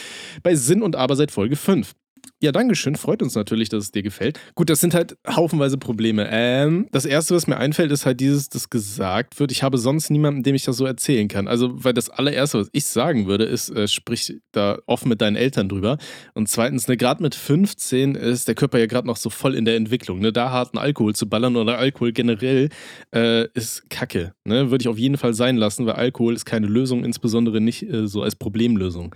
[SPEAKER 2] bei Sinn und Aber seit Folge 5. Ja, Dankeschön. Freut uns natürlich, dass es dir gefällt. Gut, das sind halt haufenweise Probleme. Ähm, das erste, was mir einfällt, ist halt dieses, das gesagt wird. Ich habe sonst niemanden, dem ich das so erzählen kann. Also, weil das allererste, was ich sagen würde, ist, äh, sprich da offen mit deinen Eltern drüber. Und zweitens, ne, gerade mit 15 ist der Körper ja gerade noch so voll in der Entwicklung. Ne? Da harten Alkohol zu ballern oder Alkohol generell äh, ist Kacke. Ne? Würde ich auf jeden Fall sein lassen, weil Alkohol ist keine Lösung, insbesondere nicht äh, so als Problemlösung.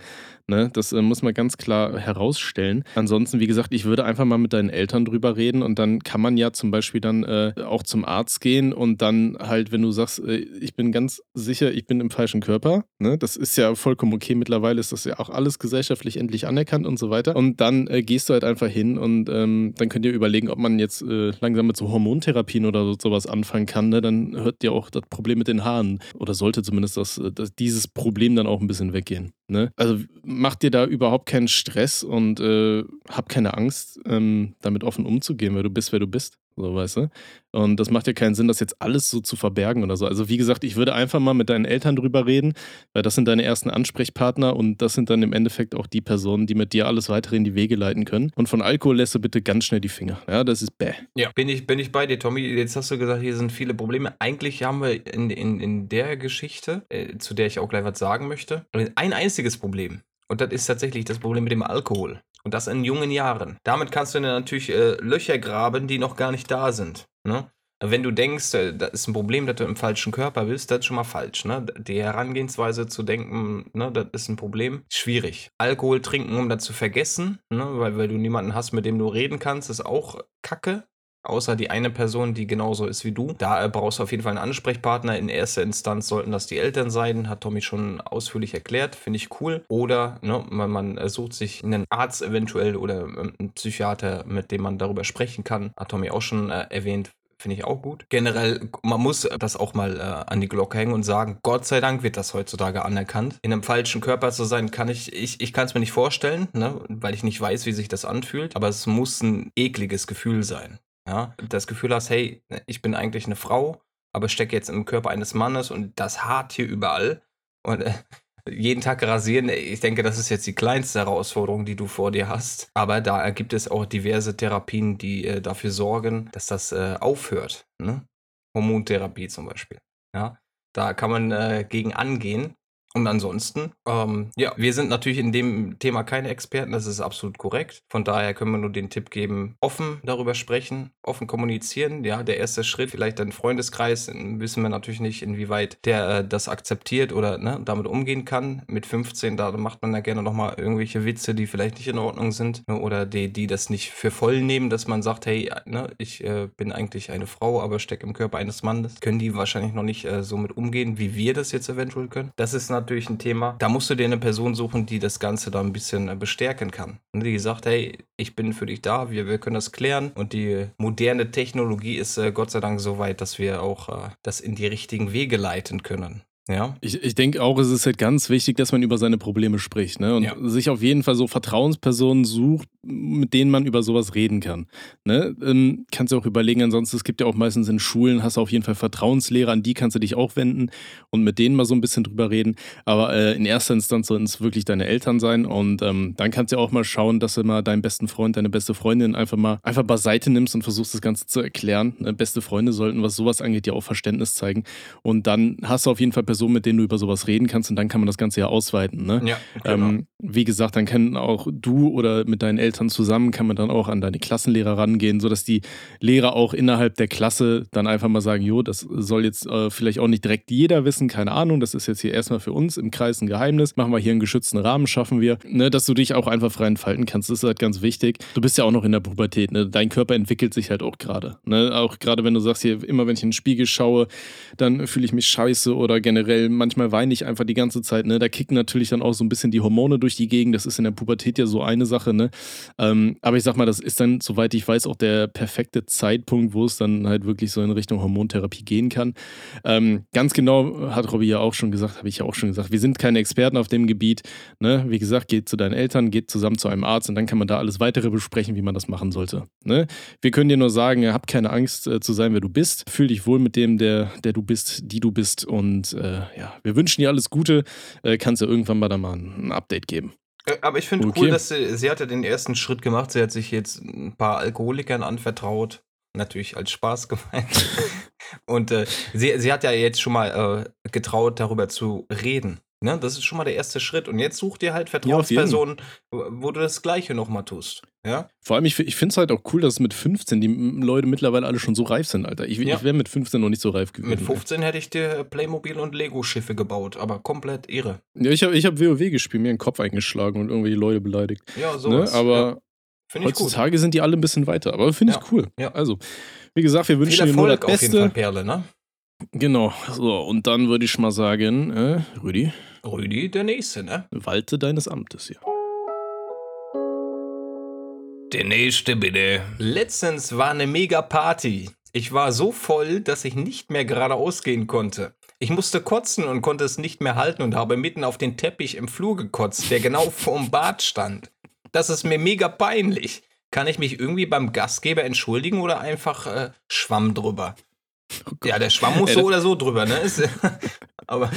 [SPEAKER 2] Ne? Das äh, muss man ganz klar herausstellen. Ansonsten, wie gesagt, ich würde einfach mal mit deinen Eltern drüber reden und dann kann man ja zum Beispiel dann äh, auch zum Arzt gehen und dann halt, wenn du sagst, äh, ich bin ganz sicher, ich bin im falschen Körper, ne? das ist ja vollkommen okay. Mittlerweile ist das ja auch alles gesellschaftlich endlich anerkannt und so weiter. Und dann äh, gehst du halt einfach hin und ähm, dann könnt ihr überlegen, ob man jetzt äh, langsam mit so Hormontherapien oder so, sowas anfangen kann. Ne? Dann hört dir auch das Problem mit den Haaren oder sollte zumindest das, äh, das, dieses Problem dann auch ein bisschen weggehen. Ne? Also mach dir da überhaupt keinen Stress und äh, hab keine Angst, ähm, damit offen umzugehen, weil du bist, wer du bist. So, weißt du? Und das macht ja keinen Sinn, das jetzt alles so zu verbergen oder so. Also, wie gesagt, ich würde einfach mal mit deinen Eltern drüber reden, weil das sind deine ersten Ansprechpartner und das sind dann im Endeffekt auch die Personen, die mit dir alles weitere in die Wege leiten können. Und von Alkohol lässt du bitte ganz schnell die Finger. Ja, das ist bäh.
[SPEAKER 1] Ja, bin ich, bin ich bei dir, Tommy. Jetzt hast du gesagt, hier sind viele Probleme. Eigentlich haben wir in, in, in der Geschichte, äh, zu der ich auch gleich was sagen möchte, ein einziges Problem. Und das ist tatsächlich das Problem mit dem Alkohol. Und das in jungen Jahren. Damit kannst du natürlich äh, Löcher graben, die noch gar nicht da sind. Ne? Wenn du denkst, äh, das ist ein Problem, dass du im falschen Körper bist, das ist schon mal falsch. Ne? Die Herangehensweise zu denken, ne, das ist ein Problem, schwierig. Alkohol trinken, um das zu vergessen, ne? weil, weil du niemanden hast, mit dem du reden kannst, ist auch Kacke. Außer die eine Person, die genauso ist wie du. Da brauchst du auf jeden Fall einen Ansprechpartner. In erster Instanz sollten das die Eltern sein, hat Tommy schon ausführlich erklärt. Finde ich cool. Oder ne, man, man, sucht sich einen Arzt eventuell oder ähm, einen Psychiater, mit dem man darüber sprechen kann. Hat Tommy auch schon äh, erwähnt. Finde ich auch gut. Generell, man muss das auch mal äh, an die Glocke hängen und sagen, Gott sei Dank wird das heutzutage anerkannt. In einem falschen Körper zu sein, kann ich, ich, ich kann es mir nicht vorstellen, ne, weil ich nicht weiß, wie sich das anfühlt. Aber es muss ein ekliges Gefühl sein. Ja, das Gefühl hast, hey, ich bin eigentlich eine Frau, aber stecke jetzt im Körper eines Mannes und das hart hier überall. Und äh, jeden Tag rasieren, ich denke, das ist jetzt die kleinste Herausforderung, die du vor dir hast. Aber da gibt es auch diverse Therapien, die äh, dafür sorgen, dass das äh, aufhört. Ne? Hormontherapie zum Beispiel. Ja, da kann man äh, gegen angehen. Und ansonsten, ähm, ja, wir sind natürlich in dem Thema keine Experten, das ist absolut korrekt. Von daher können wir nur den Tipp geben, offen darüber sprechen, offen kommunizieren. Ja, der erste Schritt, vielleicht ein Freundeskreis, wissen wir natürlich nicht, inwieweit der äh, das akzeptiert oder ne, damit umgehen kann. Mit 15, da macht man ja gerne nochmal irgendwelche Witze, die vielleicht nicht in Ordnung sind ne, oder die, die das nicht für voll nehmen, dass man sagt, hey, ne, ich äh, bin eigentlich eine Frau, aber stecke im Körper eines Mannes. Können die wahrscheinlich noch nicht äh, so mit umgehen, wie wir das jetzt eventuell können. Das ist natürlich ein Thema. Da musst du dir eine Person suchen, die das Ganze da ein bisschen äh, bestärken kann. Und die sagt, hey, ich bin für dich da, wir, wir können das klären. Und die moderne Technologie ist äh, Gott sei Dank so weit, dass wir auch äh, das in die richtigen Wege leiten können. Ja.
[SPEAKER 2] Ich, ich denke auch, es ist halt ganz wichtig, dass man über seine Probleme spricht ne? und ja. sich auf jeden Fall so Vertrauenspersonen sucht, mit denen man über sowas reden kann. Ne? Ähm, kannst du auch überlegen, ansonsten, es gibt ja auch meistens in Schulen, hast du auf jeden Fall Vertrauenslehrer, an die kannst du dich auch wenden und mit denen mal so ein bisschen drüber reden. Aber äh, in erster Instanz sollten es wirklich deine Eltern sein und ähm, dann kannst du auch mal schauen, dass du mal deinen besten Freund, deine beste Freundin einfach mal einfach beiseite nimmst und versuchst das Ganze zu erklären. Ne? Beste Freunde sollten, was sowas angeht, ja auch Verständnis zeigen. Und dann hast du auf jeden Fall Personen, Personen, mit denen du über sowas reden kannst und dann kann man das Ganze ja ausweiten. Ne?
[SPEAKER 1] Ja, genau.
[SPEAKER 2] Ähm, wie gesagt, dann können auch du oder mit deinen Eltern zusammen kann man dann auch an deine Klassenlehrer rangehen, sodass die Lehrer auch innerhalb der Klasse dann einfach mal sagen, jo, das soll jetzt äh, vielleicht auch nicht direkt jeder wissen, keine Ahnung, das ist jetzt hier erstmal für uns im Kreis ein Geheimnis, machen wir hier einen geschützten Rahmen, schaffen wir, ne, dass du dich auch einfach frei entfalten kannst, das ist halt ganz wichtig. Du bist ja auch noch in der Pubertät, ne? dein Körper entwickelt sich halt auch gerade. Ne? Auch gerade wenn du sagst, hier immer wenn ich in den Spiegel schaue, dann fühle ich mich scheiße oder generell manchmal weine ich einfach die ganze Zeit. Ne? Da kicken natürlich dann auch so ein bisschen die Hormone durch die Gegend. Das ist in der Pubertät ja so eine Sache. Ne? Ähm, aber ich sag mal, das ist dann, soweit ich weiß, auch der perfekte Zeitpunkt, wo es dann halt wirklich so in Richtung Hormontherapie gehen kann. Ähm, ganz genau hat Robby ja auch schon gesagt, habe ich ja auch schon gesagt, wir sind keine Experten auf dem Gebiet. Ne? Wie gesagt, geht zu deinen Eltern, geht zusammen zu einem Arzt und dann kann man da alles weitere besprechen, wie man das machen sollte. Ne? Wir können dir nur sagen, hab keine Angst äh, zu sein, wer du bist. Fühl dich wohl mit dem, der, der du bist, die du bist. Und äh, ja, wir wünschen dir alles Gute. Äh, kannst du irgendwann mal da mal ein Update geben.
[SPEAKER 1] Äh, Aber ich finde
[SPEAKER 2] Okay.
[SPEAKER 1] cool, dass sie, sie hat ja den ersten Schritt gemacht. Sie hat sich jetzt ein paar Alkoholikern anvertraut. Natürlich als Spaß gemeint. Und äh, sie, sie hat ja jetzt schon mal äh, getraut, darüber zu reden. Ne? Das ist schon mal der erste Schritt. Und jetzt such dir halt
[SPEAKER 2] Ja.
[SPEAKER 1] Vertrauenspersonen, wo wo du das Gleiche nochmal tust. Ja?
[SPEAKER 2] Vor allem, ich, ich finde es halt auch cool, dass mit 15 die Leute mittlerweile alle schon so reif sind, Alter. Ich,
[SPEAKER 1] Ja.
[SPEAKER 2] ich wäre mit 15 noch nicht so reif gewesen.
[SPEAKER 1] Mit 15 hätte ich dir Playmobil und Lego-Schiffe gebaut, aber komplett irre.
[SPEAKER 2] Ja, ich habe ich hab WoW gespielt, mir den Kopf eingeschlagen und irgendwie Leute beleidigt.
[SPEAKER 1] Ja,
[SPEAKER 2] Ne?
[SPEAKER 1] sowas. ja.
[SPEAKER 2] Aber
[SPEAKER 1] Finde ich gut.
[SPEAKER 2] heutzutage sind die alle ein bisschen weiter. Aber finde ich
[SPEAKER 1] Ja.
[SPEAKER 2] cool.
[SPEAKER 1] Ja.
[SPEAKER 2] Also, wie gesagt, wir wünschen dir nur das
[SPEAKER 1] Erfolg auf jeden Fall,
[SPEAKER 2] Beste.
[SPEAKER 1] Perle, ne?
[SPEAKER 2] Genau. So, und dann würde ich mal sagen, äh, Rüdi,
[SPEAKER 1] Rüdi, der Nächste, ne?
[SPEAKER 2] walte deines Amtes hier.
[SPEAKER 1] Der nächste bitte. Letztens war eine mega Party. Ich war so voll, dass ich nicht mehr geradeaus gehen konnte. Ich musste kotzen und konnte es nicht mehr halten und habe mitten auf den Teppich im Flur gekotzt, der genau vorm Bad stand. Das ist mir mega peinlich. Kann ich mich irgendwie beim Gastgeber entschuldigen oder einfach äh, Schwamm drüber?
[SPEAKER 2] Oh.
[SPEAKER 1] Ja, der Schwamm muss so oder so drüber, ne? Ist, aber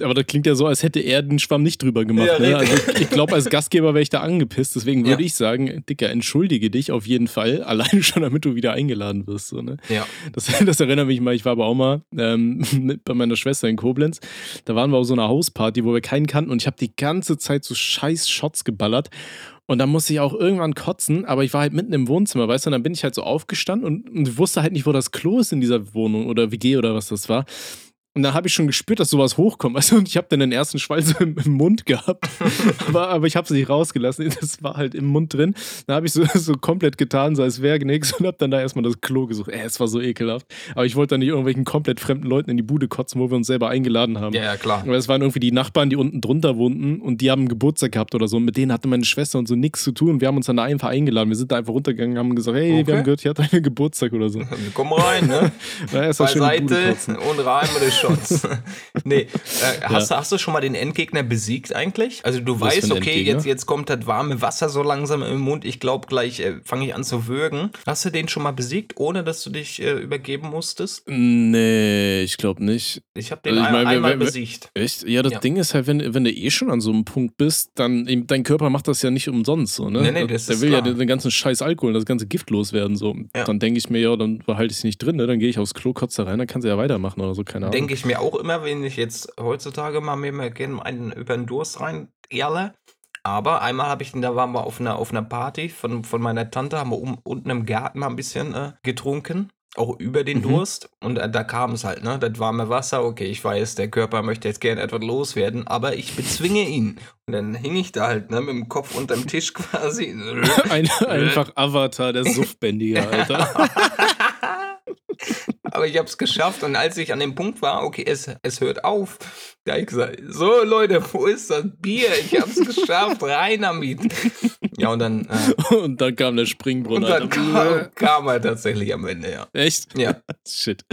[SPEAKER 2] Aber das klingt ja so, als hätte er den Schwamm nicht drüber gemacht.
[SPEAKER 1] Ja,
[SPEAKER 2] ne? Also ich, ich glaube, als Gastgeber wäre ich da angepisst. Deswegen würde
[SPEAKER 1] Ja.
[SPEAKER 2] ich sagen, Dicker, entschuldige dich auf jeden Fall. Alleine schon, damit du wieder eingeladen wirst. So, ne?
[SPEAKER 1] ja.
[SPEAKER 2] das, das erinnert mich mal, ich war aber auch mal ähm, mit, bei meiner Schwester in Koblenz. Da waren wir auf so einer Hausparty, wo wir keinen kannten und ich habe die ganze Zeit so scheiß Shots geballert. Und dann musste ich auch irgendwann kotzen, aber ich war halt mitten im Wohnzimmer, weißt du, und dann bin ich halt so aufgestanden und, und wusste halt nicht, wo das Klo ist in dieser Wohnung oder WG oder was das war. Und dann habe ich schon gespürt, dass sowas hochkommt. Du? Und ich habe dann den ersten Schwall so im, im Mund gehabt. aber, aber ich habe es nicht rausgelassen. Das war halt im Mund drin. Dann habe ich so, so komplett getan, so als wäre nichts und habe dann da erstmal das Klo gesucht. Ey, es war so ekelhaft. Aber ich wollte dann nicht irgendwelchen komplett fremden Leuten in die Bude kotzen, wo wir uns selber eingeladen haben.
[SPEAKER 1] ja, ja, klar.
[SPEAKER 2] Aber es waren irgendwie die Nachbarn, die unten drunter wohnten und die haben Geburtstag gehabt oder so. Und mit denen hatte meine Schwester und so nichts zu tun. Wir haben uns dann da einfach eingeladen. Wir sind da einfach runtergegangen, haben gesagt, hey,
[SPEAKER 1] Okay.
[SPEAKER 2] wir haben gehört, hier hat eine Geburtstag oder so.
[SPEAKER 1] Komm rein, ne?
[SPEAKER 2] Na, erst
[SPEAKER 1] Beiseite und rein mit den Shots. nee, äh, hast, du- hast du schon mal den Endgegner besiegt eigentlich? Also du
[SPEAKER 2] Was
[SPEAKER 1] weißt, okay, jetzt, jetzt kommt das warme Wasser so langsam im Mund. Ich glaube, gleich äh, fange ich an zu würgen. Hast du den schon mal besiegt, ohne dass du dich äh, übergeben musstest?
[SPEAKER 2] Nee, ich glaube nicht.
[SPEAKER 1] Ich habe den
[SPEAKER 2] Also ich
[SPEAKER 1] ein,
[SPEAKER 2] meine, wer-
[SPEAKER 1] einmal
[SPEAKER 2] wer- wer-
[SPEAKER 1] besiegt.
[SPEAKER 2] Echt? Ja, das
[SPEAKER 1] Ja.
[SPEAKER 2] Ding ist halt, wenn, wenn du eh schon an so einem Punkt bist, dann dein Körper macht das ja nicht umsonst so, ne?
[SPEAKER 1] Nee, nee, das
[SPEAKER 2] Der
[SPEAKER 1] ist
[SPEAKER 2] will ja
[SPEAKER 1] klar.
[SPEAKER 2] den, den ganzen scheiß Alkohol und das ganze Gift loswerden. So.
[SPEAKER 1] Ja.
[SPEAKER 2] Dann denke ich mir, ja, dann behalte ich es nicht drin, ne? Dann gehe ich aufs Klo, kotze da rein, dann kann sie ja weitermachen oder so, keine Ahnung.
[SPEAKER 1] Denke ich mir auch immer, wenn ich jetzt heutzutage mal mir mal gerne einen über den Durst rein ehrle. Aber einmal habe ich, da waren wir auf einer, auf einer Party von, von meiner Tante, haben wir um, unten im Garten mal ein bisschen äh, getrunken. Auch über den
[SPEAKER 2] Mhm.
[SPEAKER 1] Durst. Und äh, da kam es halt, ne? Das warme Wasser. Okay, ich weiß, der Körper möchte jetzt gerne etwas loswerden, aber ich bezwinge ihn. Und dann hing ich da halt, ne, mit dem Kopf unterm Tisch quasi.
[SPEAKER 2] Ein, einfach Avatar, der Suffbändiger, Alter.
[SPEAKER 1] Aber ich habe es geschafft und als ich an dem Punkt war, okay, es, es hört auf, da hab ich gesagt, so Leute, wo ist das Bier? Ich habe es geschafft, rein damit. Ja, und dann, äh,
[SPEAKER 2] und dann kam der
[SPEAKER 1] und
[SPEAKER 2] Springbrunnen,
[SPEAKER 1] dann
[SPEAKER 2] Alter.
[SPEAKER 1] kam, kam er tatsächlich am Ende, ja.
[SPEAKER 2] Echt?
[SPEAKER 1] Ja,
[SPEAKER 2] Shit.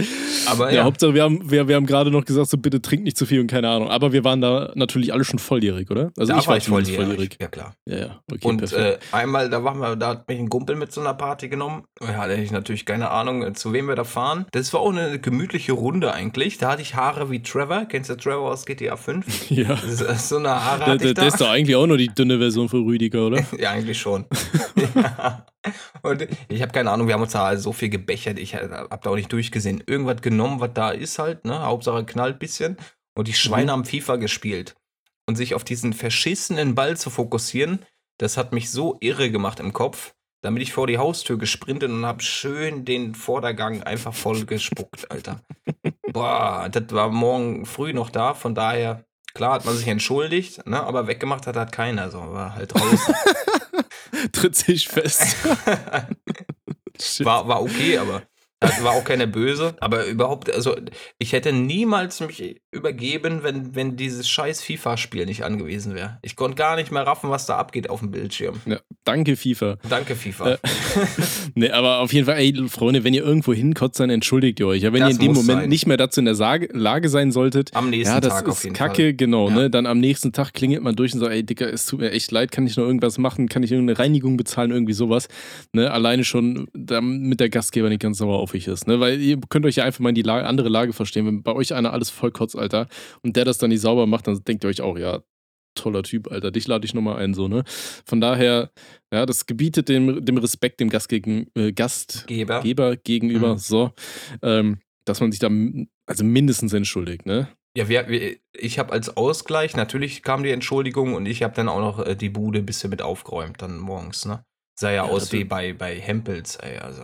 [SPEAKER 1] aber
[SPEAKER 2] Ja,
[SPEAKER 1] ja,
[SPEAKER 2] Hauptsache, wir haben, wir, wir haben gerade noch gesagt, so bitte trink nicht zu viel und keine Ahnung. Aber wir waren da natürlich alle schon volljährig, oder? Also
[SPEAKER 1] da
[SPEAKER 2] ich war
[SPEAKER 1] voll
[SPEAKER 2] zumindest
[SPEAKER 1] Ja, klar.
[SPEAKER 2] Ja, ja, okay,
[SPEAKER 1] Und äh, einmal, da waren wir, da hat mich ein Kumpel mit zu einer Party genommen. Ja, da hatte ich natürlich keine Ahnung, zu wem wir da fahren. Das war auch eine gemütliche Runde eigentlich. Da hatte ich Haare wie Trevor. Kennst du Trevor aus GTA 5?
[SPEAKER 2] ja.
[SPEAKER 1] So, so eine Haare hatte
[SPEAKER 2] der,
[SPEAKER 1] ich da.
[SPEAKER 2] der ist doch eigentlich auch nur die dünne Version von Rüdiger, oder?
[SPEAKER 1] Ja, eigentlich schon. ja. Und ich habe keine Ahnung, wir haben uns da so viel gebechert, ich habe da auch nicht durchgesehen. Irgendwas genommen, was da ist halt, ne? Hauptsache knallt bisschen. Und die Schweine haben FIFA gespielt. Und sich auf diesen verschissenen Ball zu fokussieren, das hat mich so irre gemacht im Kopf. Damit ich vor die Haustür gesprintet und hab schön den Vordergang einfach voll gespuckt, Alter. Boah, das war morgen früh noch da, von daher, klar hat man sich entschuldigt, ne, aber weggemacht hat halt keiner, so war halt draußen.
[SPEAKER 2] Tritt sich fest.
[SPEAKER 1] War, war okay, aber das war auch keine böse. Aber überhaupt, also ich hätte niemals mich übergeben, wenn, wenn dieses scheiß FIFA-Spiel nicht angewiesen wäre. Ich konnte gar nicht mehr raffen, was da abgeht auf dem Bildschirm.
[SPEAKER 2] Ja, danke, FIFA.
[SPEAKER 1] Danke, FIFA.
[SPEAKER 2] Äh, nee, aber auf jeden Fall, ey, Freunde, wenn ihr irgendwo hinkotzt, dann entschuldigt ihr euch. Ja, wenn
[SPEAKER 1] Das
[SPEAKER 2] ihr in dem Moment
[SPEAKER 1] sein.
[SPEAKER 2] nicht mehr dazu in der Sage, Lage sein solltet,
[SPEAKER 1] Am nächsten
[SPEAKER 2] ja, das
[SPEAKER 1] Tag
[SPEAKER 2] ist
[SPEAKER 1] auf jeden
[SPEAKER 2] Kacke,
[SPEAKER 1] Fall.
[SPEAKER 2] genau,
[SPEAKER 1] Ja.
[SPEAKER 2] ne? Dann am nächsten Tag klingelt man durch und sagt, ey, Dicker, es tut mir echt leid, kann ich noch irgendwas machen? Kann ich irgendeine Reinigung bezahlen? Irgendwie sowas. Ne? Alleine schon, damit der Gastgeber nicht ganz sauer euch ist. Ne? Weil ihr könnt euch ja einfach mal in die Lage, andere Lage verstehen. Wenn bei euch einer alles voll kotzt, Alter, und der das dann nicht sauber macht, dann denkt ihr euch auch, ja, toller Typ, Alter, dich lade ich nochmal ein, so, ne? Von daher, ja, das gebietet dem, dem Respekt dem Gast gegen, äh, Gastgeber
[SPEAKER 1] Geber.
[SPEAKER 2] gegenüber,
[SPEAKER 1] Mhm.
[SPEAKER 2] so, ähm, dass man sich da also mindestens entschuldigt, ne?
[SPEAKER 1] Ja, wir, wir, ich habe als Ausgleich, natürlich kam die Entschuldigung und ich habe dann auch noch äh, die Bude ein bisschen mit aufgeräumt, dann morgens, ne? Sah ja,
[SPEAKER 2] Ja,
[SPEAKER 1] aus wie bei, bei Hempels, ey, also.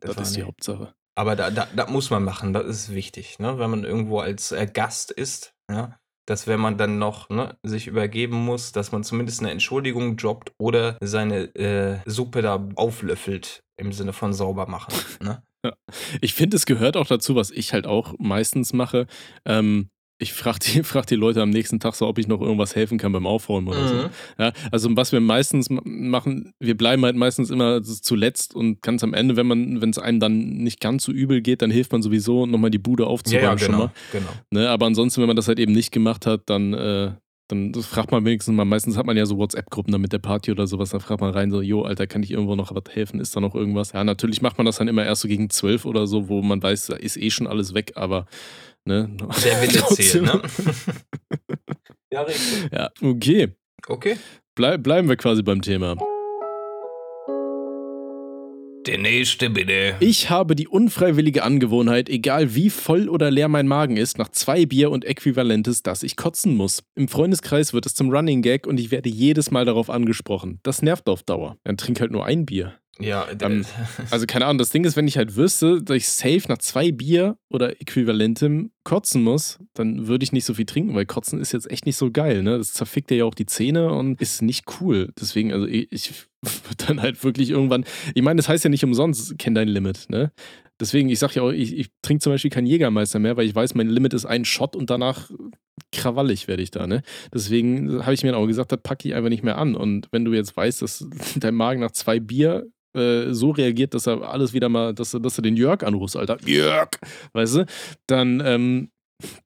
[SPEAKER 2] Das,
[SPEAKER 1] war
[SPEAKER 2] ist die
[SPEAKER 1] nicht-
[SPEAKER 2] Hauptsache.
[SPEAKER 1] Aber da, da, da muss man machen, das ist wichtig, ne? Wenn man irgendwo als äh, Gast ist, ja, dass wenn man dann noch ne, sich übergeben muss, dass man zumindest eine Entschuldigung droppt oder seine äh, Suppe da auflöffelt im Sinne von sauber machen. Ne?
[SPEAKER 2] Ich finde, es gehört auch dazu, was ich halt auch meistens mache. Ähm, ich frage die, frag die Leute am nächsten Tag so, ob ich noch irgendwas helfen kann beim Aufräumen oder so.
[SPEAKER 1] Mhm.
[SPEAKER 2] Ja, also was wir meistens ma- machen, wir bleiben halt meistens immer zuletzt und ganz am Ende, wenn man, wenn es einem dann nicht ganz so übel geht, dann hilft man sowieso nochmal die Bude
[SPEAKER 1] Ja,
[SPEAKER 2] aufzuräumen
[SPEAKER 1] ja,
[SPEAKER 2] schon mal.
[SPEAKER 1] genau, genau.
[SPEAKER 2] Ne? Aber ansonsten, wenn man das halt eben nicht gemacht hat, dann, äh, dann fragt man wenigstens mal, meistens hat man ja so WhatsApp-Gruppen dann mit der Party oder sowas, dann fragt man rein so, jo, Alter, kann ich irgendwo noch was helfen? Ist da noch irgendwas? Ja, natürlich macht man das dann immer erst so gegen zwölf oder so, wo man weiß, da ist eh schon alles weg, aber ne?
[SPEAKER 1] Der Wille
[SPEAKER 2] Trotzdem.
[SPEAKER 1] zählt, ne? ja, richtig.
[SPEAKER 2] Ja, okay.
[SPEAKER 1] Okay.
[SPEAKER 2] Bleib, bleiben wir quasi beim Thema.
[SPEAKER 1] Der nächste bitte.
[SPEAKER 2] Ich habe die unfreiwillige Angewohnheit, egal wie voll oder leer mein Magen ist, nach zwei Bier und Äquivalentes, dass ich kotzen muss. Im Freundeskreis wird es zum Running Gag und ich werde jedes Mal darauf angesprochen. Das nervt auf Dauer. Dann trink halt nur ein Bier.
[SPEAKER 1] Ja,
[SPEAKER 2] Ähm, Also keine Ahnung, das Ding ist, wenn ich halt wüsste, dass ich safe nach zwei Bier oder Äquivalentem kotzen muss, dann würde ich nicht so viel trinken, weil kotzen ist jetzt echt nicht so geil, ne? Das zerfickt dir ja auch die Zähne und ist nicht cool. Deswegen, also ich, ich würde dann halt wirklich irgendwann, ich meine, das heißt ja nicht umsonst, kenn dein Limit, ne? Deswegen, ich sag ja auch, ich, ich trinke zum Beispiel keinen Jägermeister mehr, weil ich weiß, mein Limit ist ein Shot und danach krawallig werde ich da, ne? Deswegen habe ich mir dann auch gesagt, das packe ich einfach nicht mehr an. Und wenn du jetzt weißt, dass dein Magen nach zwei Bier äh, so reagiert, dass er alles wieder mal, dass, dass du den Jörg anrufst, Alter. Jörg! Weißt du? Dann, ähm,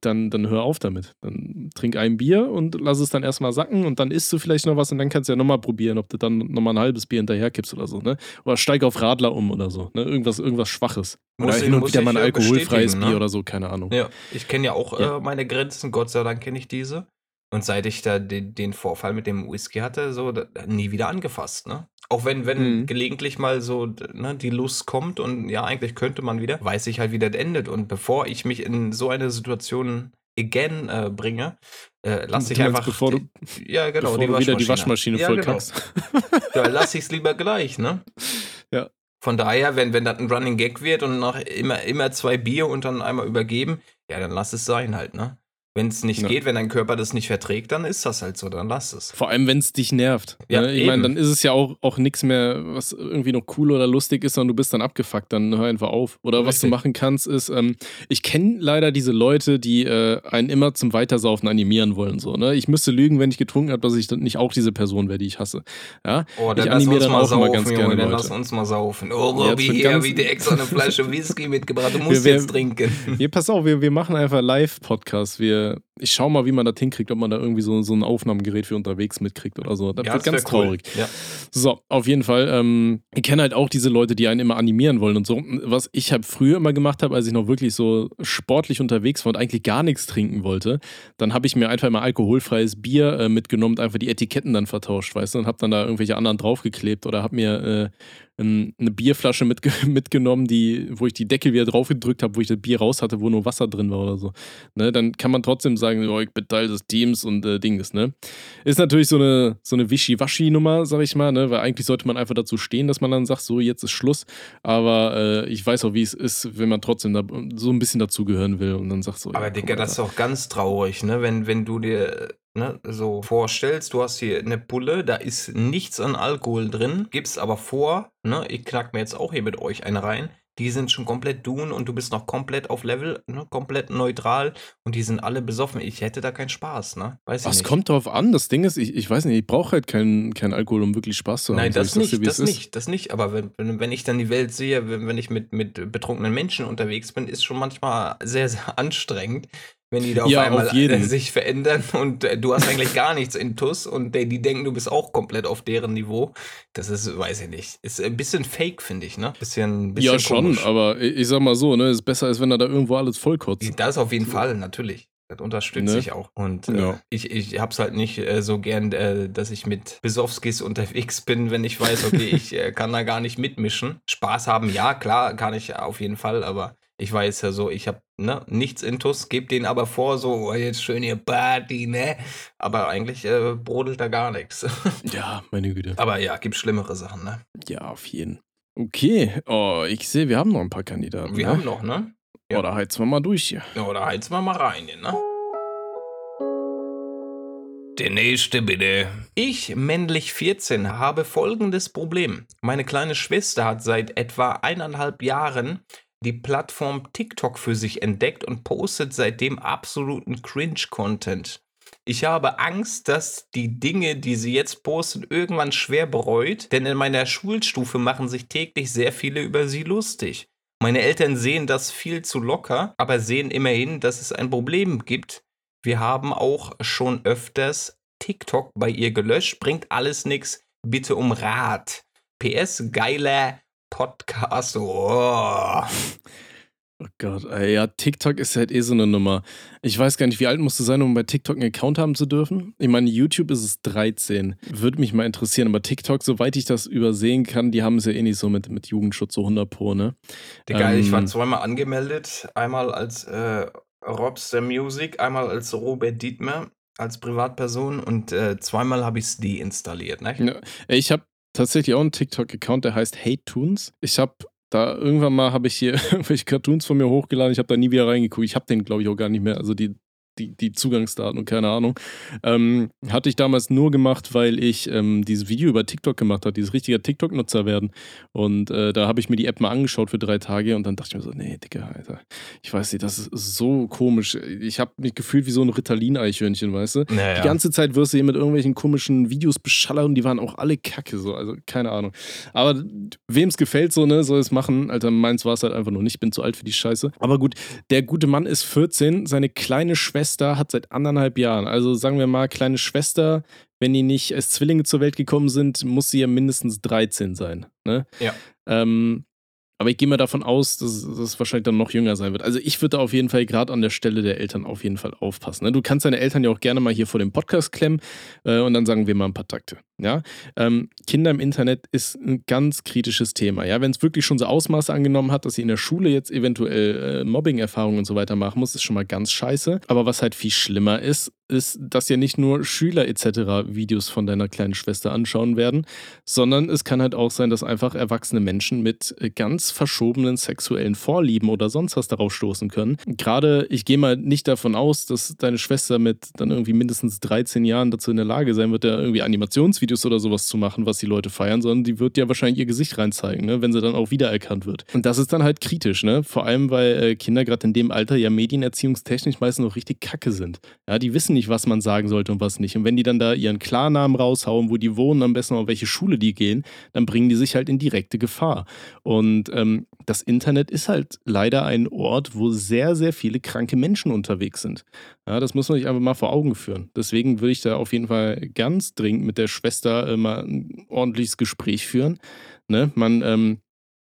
[SPEAKER 2] dann, dann hör auf damit. Dann trink ein Bier und lass es dann erstmal sacken und dann isst du vielleicht noch was und dann kannst du ja nochmal probieren, ob du dann nochmal ein halbes Bier hinterher kippst oder so, ne? Oder steig auf Radler um oder so, ne? Irgendwas, irgendwas Schwaches.
[SPEAKER 1] Muss
[SPEAKER 2] oder
[SPEAKER 1] ich-
[SPEAKER 2] hin und
[SPEAKER 1] muss
[SPEAKER 2] wieder mal ein alkoholfreies
[SPEAKER 1] ne?
[SPEAKER 2] Bier oder so, keine Ahnung.
[SPEAKER 1] Ja, ich kenne ja auch
[SPEAKER 2] Ja.
[SPEAKER 1] Äh, meine Grenzen, Gott sei Dank kenne ich diese. Und seit ich da den, den Vorfall mit dem Whisky hatte, so da, nie wieder angefasst, ne? Auch wenn, wenn
[SPEAKER 2] Mhm.
[SPEAKER 1] gelegentlich mal so ne, die Lust kommt und ja, eigentlich könnte man wieder, weiß ich halt, wie das endet. Und bevor ich mich in so eine Situation again äh, bringe, äh, lasse ich einfach.
[SPEAKER 2] bevor du-
[SPEAKER 1] die, ja, genau,
[SPEAKER 2] Bevor du wieder die Waschmaschine
[SPEAKER 1] ja, genau.
[SPEAKER 2] kackst.
[SPEAKER 1] Da lasse ich es lieber gleich, ne?
[SPEAKER 2] Ja.
[SPEAKER 1] Von daher, wenn, wenn das ein Running Gag wird und nach immer, immer zwei Bier und dann einmal übergeben, ja, dann lass es sein halt, ne? Wenn es nicht
[SPEAKER 2] Ja.
[SPEAKER 1] geht, wenn dein Körper das nicht verträgt, dann ist das halt so, dann lass es.
[SPEAKER 2] Vor allem, wenn es dich nervt.
[SPEAKER 1] Ja,
[SPEAKER 2] ne? Ich meine, dann ist es ja auch, auch nichts mehr, was irgendwie noch cool oder lustig ist, sondern du bist dann abgefuckt, dann hör einfach auf. Oder was du
[SPEAKER 1] Richtig.
[SPEAKER 2] machen kannst, ist, ähm, ich kenne leider diese Leute, die äh, einen immer zum Weitersaufen animieren wollen. So, ne? Ich müsste lügen, wenn ich getrunken habe, dass ich dann nicht auch diese Person wäre, die ich hasse. Ja?
[SPEAKER 1] Oh, dann
[SPEAKER 2] Ich
[SPEAKER 1] lass
[SPEAKER 2] animiere
[SPEAKER 1] uns
[SPEAKER 2] dann
[SPEAKER 1] mal
[SPEAKER 2] auch immer
[SPEAKER 1] saufen,
[SPEAKER 2] ganz
[SPEAKER 1] Junge,
[SPEAKER 2] gerne
[SPEAKER 1] dann
[SPEAKER 2] Leute.
[SPEAKER 1] lass uns mal saufen. Oh,
[SPEAKER 2] Ja,
[SPEAKER 1] Robby,
[SPEAKER 2] für
[SPEAKER 1] hier,
[SPEAKER 2] ganz-
[SPEAKER 1] wie dir extra eine Flasche Whisky mitgebracht, du musst
[SPEAKER 2] Wir- wir-
[SPEAKER 1] jetzt trinken.
[SPEAKER 2] Hier, pass auf, wir, wir machen einfach Live-Podcast. Wir ich schau mal, wie man das hinkriegt, ob man da irgendwie so, so ein Aufnahmegerät für unterwegs mitkriegt oder so. Das
[SPEAKER 1] Ja,
[SPEAKER 2] wird
[SPEAKER 1] das
[SPEAKER 2] ganz
[SPEAKER 1] cool.
[SPEAKER 2] traurig.
[SPEAKER 1] Ja.
[SPEAKER 2] So, auf jeden Fall. Ähm, ich kenne halt auch diese Leute, die einen immer animieren wollen und so. Was ich halt früher immer gemacht habe, als ich noch wirklich so sportlich unterwegs war und eigentlich gar nichts trinken wollte, dann habe ich mir einfach immer alkoholfreies Bier äh, mitgenommen und einfach die Etiketten dann vertauscht, weißt du, und habe dann da irgendwelche anderen draufgeklebt oder habe mir äh, ähm, eine Bierflasche mitge mitgenommen, die, wo ich die Deckel wieder draufgedrückt habe, wo ich das Bier raus hatte, wo nur Wasser drin war oder so. Ne, dann kann man trotzdem sagen, oh, ich bin Teil des Teams und äh, Dings, ne? Ist natürlich so eine, so eine Wischiwaschi-Nummer, sag ich mal, ne? Weil eigentlich sollte man einfach dazu stehen, dass man dann sagt, so, jetzt ist Schluss. Aber äh, ich weiß auch, wie es ist, wenn man trotzdem da so ein bisschen dazugehören will und dann sagt so,
[SPEAKER 1] Aber
[SPEAKER 2] ja,
[SPEAKER 1] Digga, das ist auch ganz traurig, ne? Wenn, wenn du dir ne, so vorstellst, du hast hier eine Pulle, da ist nichts an Alkohol drin, gibst aber vor, ne, ich knack mir jetzt auch hier mit euch eine rein. Die sind schon komplett dun und du bist noch komplett auf Level, ne, komplett neutral und die sind alle besoffen. Ich hätte da keinen Spaß, ne? Weiß ich
[SPEAKER 2] Was kommt drauf an? Das Ding ist, ich, ich weiß nicht, ich brauche halt keinen keinen Alkohol, um wirklich Spaß zu haben.
[SPEAKER 1] Nein,
[SPEAKER 2] So,
[SPEAKER 1] das
[SPEAKER 2] dir,
[SPEAKER 1] nicht, das
[SPEAKER 2] ist.
[SPEAKER 1] nicht, das nicht. Aber wenn, wenn, wenn ich dann die Welt sehe, wenn, wenn ich mit, mit betrunkenen Menschen unterwegs bin, ist schon manchmal sehr, sehr anstrengend, wenn die da auf
[SPEAKER 2] Ja,
[SPEAKER 1] einmal
[SPEAKER 2] auf jeden.
[SPEAKER 1] äh, sich verändern und äh, du hast eigentlich gar nichts in Tuss und äh, die denken, du bist auch komplett auf deren Niveau. Das ist, weiß ich nicht, ist ein bisschen fake, finde ich, ne? Bisschen, bisschen
[SPEAKER 2] Ja, schon,
[SPEAKER 1] komisch.
[SPEAKER 2] aber ich, sag mal so, ne, ist besser, als wenn er da irgendwo alles vollkotzt.
[SPEAKER 1] Das auf jeden Fall, natürlich. Das unterstütze
[SPEAKER 2] Ne?
[SPEAKER 1] ich auch. Und äh,
[SPEAKER 2] Ja.
[SPEAKER 1] ich, ich hab's halt nicht äh, so gern, äh, dass ich mit Besowskis unterwegs bin, wenn ich weiß, okay, ich äh, kann da gar nicht mitmischen. Spaß haben, ja, klar, kann ich auf jeden Fall, aber ich weiß ja so, ich habe ne, nichts intus, gebe denen aber vor, so, oh, jetzt schön hier Party, ne? Aber eigentlich äh, brodelt da gar nichts.
[SPEAKER 2] Ja, meine Güte.
[SPEAKER 1] aber ja, gibt schlimmere Sachen, ne?
[SPEAKER 2] Ja, auf jeden. Okay, oh, ich sehe, wir haben noch ein paar Kandidaten.
[SPEAKER 1] Wir
[SPEAKER 2] ne?
[SPEAKER 1] haben noch, ne? ja.
[SPEAKER 2] Oder heizen wir mal durch hier.
[SPEAKER 1] Ja, Oder heizen wir mal rein, ne? Der nächste bitte. Ich, männlich 14, habe folgendes Problem. Meine kleine Schwester hat seit etwa eineinhalb Jahren die Plattform TikTok für sich entdeckt und postet seitdem absoluten Cringe-Content. Ich habe Angst, dass die Dinge, die sie jetzt postet, irgendwann schwer bereut, denn in meiner Schulstufe machen sich täglich sehr viele über sie lustig. Meine Eltern sehen das viel zu locker, aber sehen immerhin, dass es ein Problem gibt. Wir haben auch schon öfters TikTok bei ihr gelöscht, bringt alles nix. Bitte um Rat. PS, geiler Podcast. Oh.
[SPEAKER 2] Oh Gott, ey, ja, TikTok ist halt eh so eine Nummer. Ich weiß gar nicht, wie alt musst du sein, um bei TikTok einen Account haben zu dürfen? Ich meine, YouTube ist es 13. Würde mich mal interessieren, aber TikTok, soweit ich das übersehen kann, die haben es ja eh nicht so mit, mit Jugendschutz, so 100 Pro, ne?
[SPEAKER 1] Digga, ich war
[SPEAKER 2] Ähm.
[SPEAKER 1] zweimal angemeldet. Einmal als äh, Robster Music, einmal als Robert Dietmer, als Privatperson und äh, zweimal habe ich es deinstalliert. Ne?
[SPEAKER 2] Ja, ich habe tatsächlich auch einen TikTok-Account, der heißt Hate Toons. Ich habe da irgendwann mal habe ich hier irgendwelche Cartoons von mir hochgeladen. Ich habe da nie wieder reingeguckt. Ich habe den, glaube ich, auch gar nicht mehr. Also die, die, die Zugangsdaten und keine Ahnung. Ähm, hatte ich damals nur gemacht, weil ich ähm, dieses Video über TikTok gemacht habe, dieses richtige TikTok-Nutzer werden. Und äh, da habe ich mir die App mal angeschaut für drei Tage und dann dachte ich mir so, nee, Digga, Alter, ich weiß nicht, das ist so komisch. Ich habe mich gefühlt wie so ein Ritalin-Eichhörnchen, weißt du?
[SPEAKER 1] Naja.
[SPEAKER 2] Die ganze Zeit wirst du hier mit irgendwelchen komischen Videos beschallert und die waren auch alle kacke, so, also keine Ahnung. Aber wem es gefällt, so, ne, soll es machen. Alter, meins war es halt einfach nur nicht, ich bin zu alt für die Scheiße. Aber gut, der gute Mann ist 14, seine kleine Schwester hat seit anderthalb Jahren, also sagen wir mal, kleine Schwester, wenn die nicht als Zwillinge zur Welt gekommen sind, muss sie ja mindestens 13 sein, ne?
[SPEAKER 1] Ja.
[SPEAKER 2] Ähm, aber ich gehe mal davon aus, dass dass es wahrscheinlich dann noch jünger sein wird. Also ich würde da auf jeden Fall gerade an der Stelle der Eltern auf jeden Fall aufpassen. Ne? Du kannst deine Eltern ja auch gerne mal hier vor dem Podcast klemmen äh, und dann sagen wir mal ein paar Takte. Ja? Ähm, Kinder im Internet ist ein ganz kritisches Thema. Ja? Wenn es wirklich schon so Ausmaße angenommen hat, dass sie in der Schule jetzt eventuell äh, Mobbing-Erfahrungen und so weiter machen muss, ist schon mal ganz scheiße. Aber was halt viel schlimmer ist, ist, dass ja nicht nur Schüler etc. Videos von deiner kleinen Schwester anschauen werden, sondern es kann halt auch sein, dass einfach erwachsene Menschen mit äh, ganz verschobenen sexuellen Vorlieben oder sonst was darauf stoßen können. Gerade, ich gehe mal nicht davon aus, dass deine Schwester mit dann irgendwie mindestens 13 Jahren dazu in der Lage sein wird, da irgendwie Animationsvideos Tanzvideos oder sowas zu machen, was die Leute feiern, sondern die wird ja wahrscheinlich ihr Gesicht reinzeigen, ne? wenn sie dann auch wiedererkannt wird. Und das ist dann halt kritisch, ne? Vor allem, weil äh, Kinder gerade in dem Alter ja medienerziehungstechnisch meistens noch richtig kacke sind. Ja, die wissen nicht, was man sagen sollte und was nicht. Und wenn die dann da ihren Klarnamen raushauen, wo die wohnen, am besten auf welche Schule die gehen, dann bringen die sich halt in direkte Gefahr. Und ähm, das Internet ist halt leider ein Ort, wo sehr, sehr viele kranke Menschen unterwegs sind. Ja, das muss man sich einfach mal vor Augen führen. Deswegen würde ich da auf jeden Fall ganz dringend mit der Schwester äh, mal ein ordentliches Gespräch führen. Ne? Man, ähm,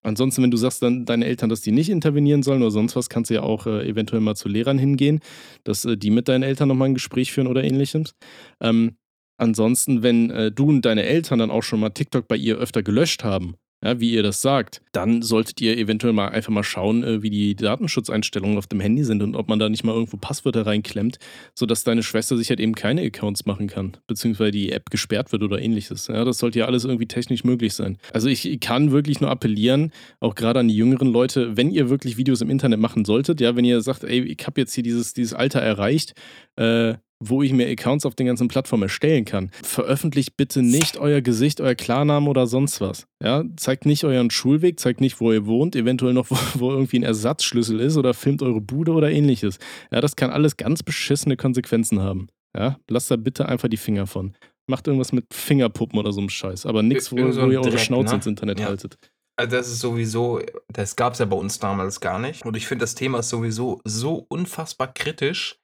[SPEAKER 2] ansonsten, wenn du sagst dann deine Eltern, dass die nicht intervenieren sollen oder sonst was, kannst du ja auch äh, eventuell mal zu Lehrern hingehen, dass äh, die mit deinen Eltern nochmal ein Gespräch führen oder ähnliches. Ähm, ansonsten, wenn äh, du und deine Eltern dann auch schon mal TikTok bei ihr öfter gelöscht haben, ja, wie ihr das sagt, dann solltet ihr eventuell mal einfach mal schauen, äh, wie die Datenschutzeinstellungen auf dem Handy sind und ob man da nicht mal irgendwo Passwörter reinklemmt, sodass deine Schwester sich halt eben keine Accounts machen kann, beziehungsweise die App gesperrt wird oder ähnliches. Ja, das sollte ja alles irgendwie technisch möglich sein. Also ich kann wirklich nur appellieren, auch gerade an die jüngeren Leute, wenn ihr wirklich Videos im Internet machen solltet, ja, wenn ihr sagt, ey, ich habe jetzt hier dieses, dieses Alter erreicht, äh, wo ich mir Accounts auf den ganzen Plattformen erstellen kann. Veröffentlicht bitte nicht euer Gesicht, euer Klarnamen oder sonst was. Ja, zeigt nicht euren Schulweg, zeigt nicht, wo ihr wohnt, eventuell noch, wo, wo, irgendwie ein Ersatzschlüssel ist oder filmt eure Bude oder ähnliches. Ja, das kann alles ganz beschissene Konsequenzen haben. Ja, lasst da bitte einfach die Finger von. Macht irgendwas mit Fingerpuppen oder so einem Scheiß, aber nichts, wo, so wo ihr eure Schnauze ne? ins Internet ja. haltet.
[SPEAKER 1] Also das ist sowieso, das gab es ja bei uns damals gar nicht. Und ich finde, das Thema ist sowieso so unfassbar kritisch,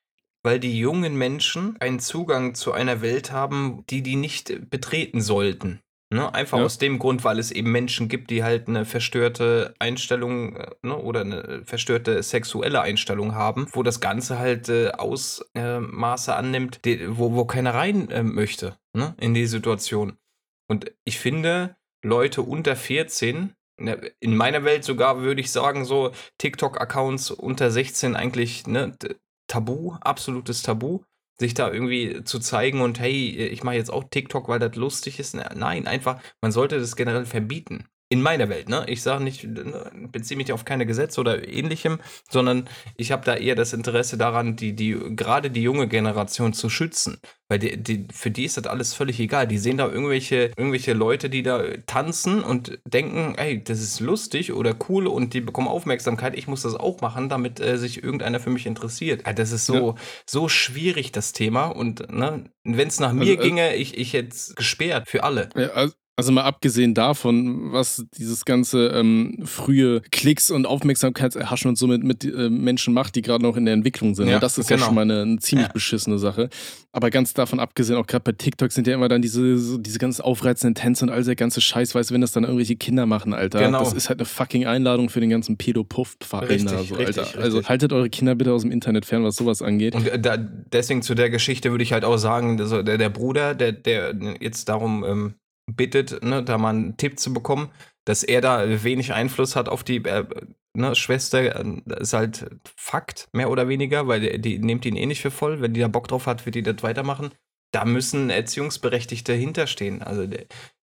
[SPEAKER 1] weil die jungen Menschen einen Zugang zu einer Welt haben, die die nicht betreten sollten. Ne? Einfach ja. aus dem Grund, weil es eben Menschen gibt, die halt eine verstörte Einstellung äh, ne? oder eine verstörte sexuelle Einstellung haben, wo das Ganze halt äh, Ausmaße äh, annimmt, die, wo, wo keiner rein äh, möchte ne? in die Situation. Und ich finde, Leute unter 14 ne, in meiner Welt sogar würde ich sagen, so TikTok-Accounts unter 16 eigentlich ne, Tabu, absolutes Tabu, sich da irgendwie zu zeigen und hey, ich mache jetzt auch TikTok, weil das lustig ist. Nein, einfach, man sollte das generell verbieten in meiner Welt, ne? Ich sage nicht, ne, beziehe mich auf keine Gesetze oder ähnlichem, sondern ich habe da eher das Interesse daran, die, die, gerade die junge Generation zu schützen. Weil die, die, für die ist das alles völlig egal. Die sehen da irgendwelche, irgendwelche Leute, die da tanzen und denken, ey, das ist lustig oder cool und die bekommen Aufmerksamkeit. Ich muss das auch machen, damit äh, sich irgendeiner für mich interessiert. Das ist so, ja. so schwierig, das Thema. Und ne, wenn es nach also, mir äh, ginge, ich, ich hätte es gesperrt für alle.
[SPEAKER 2] Ja, also, also mal abgesehen davon, was dieses ganze ähm, frühe Klicks und Aufmerksamkeitserhaschen und so mit, mit äh, Menschen macht, die gerade noch in der Entwicklung sind. Ja, das ist genau. ja schon mal eine, eine ziemlich ja. beschissene Sache. Aber ganz davon abgesehen, auch gerade bei TikTok sind ja immer dann diese, so, diese ganz aufreizenden Tänze und all der ganze Scheiß, weißt du, wenn das dann irgendwelche Kinder machen, Alter. Genau. Das ist halt eine fucking Einladung für den ganzen Pädopuff-Verein so, Alter. Richtig, also haltet eure Kinder bitte aus dem Internet fern, was sowas angeht.
[SPEAKER 1] Und äh, da, deswegen zu der Geschichte würde ich halt auch sagen, also der, der Bruder, der, der jetzt darum ähm, bittet, ne, da mal einen Tipp zu bekommen, dass er da wenig Einfluss hat auf die äh, ne, Schwester, äh, ist halt Fakt, mehr oder weniger, weil die, die nimmt ihn eh nicht für voll. Wenn die da Bock drauf hat, wird die das weitermachen. Da müssen Erziehungsberechtigte hinterstehen. Also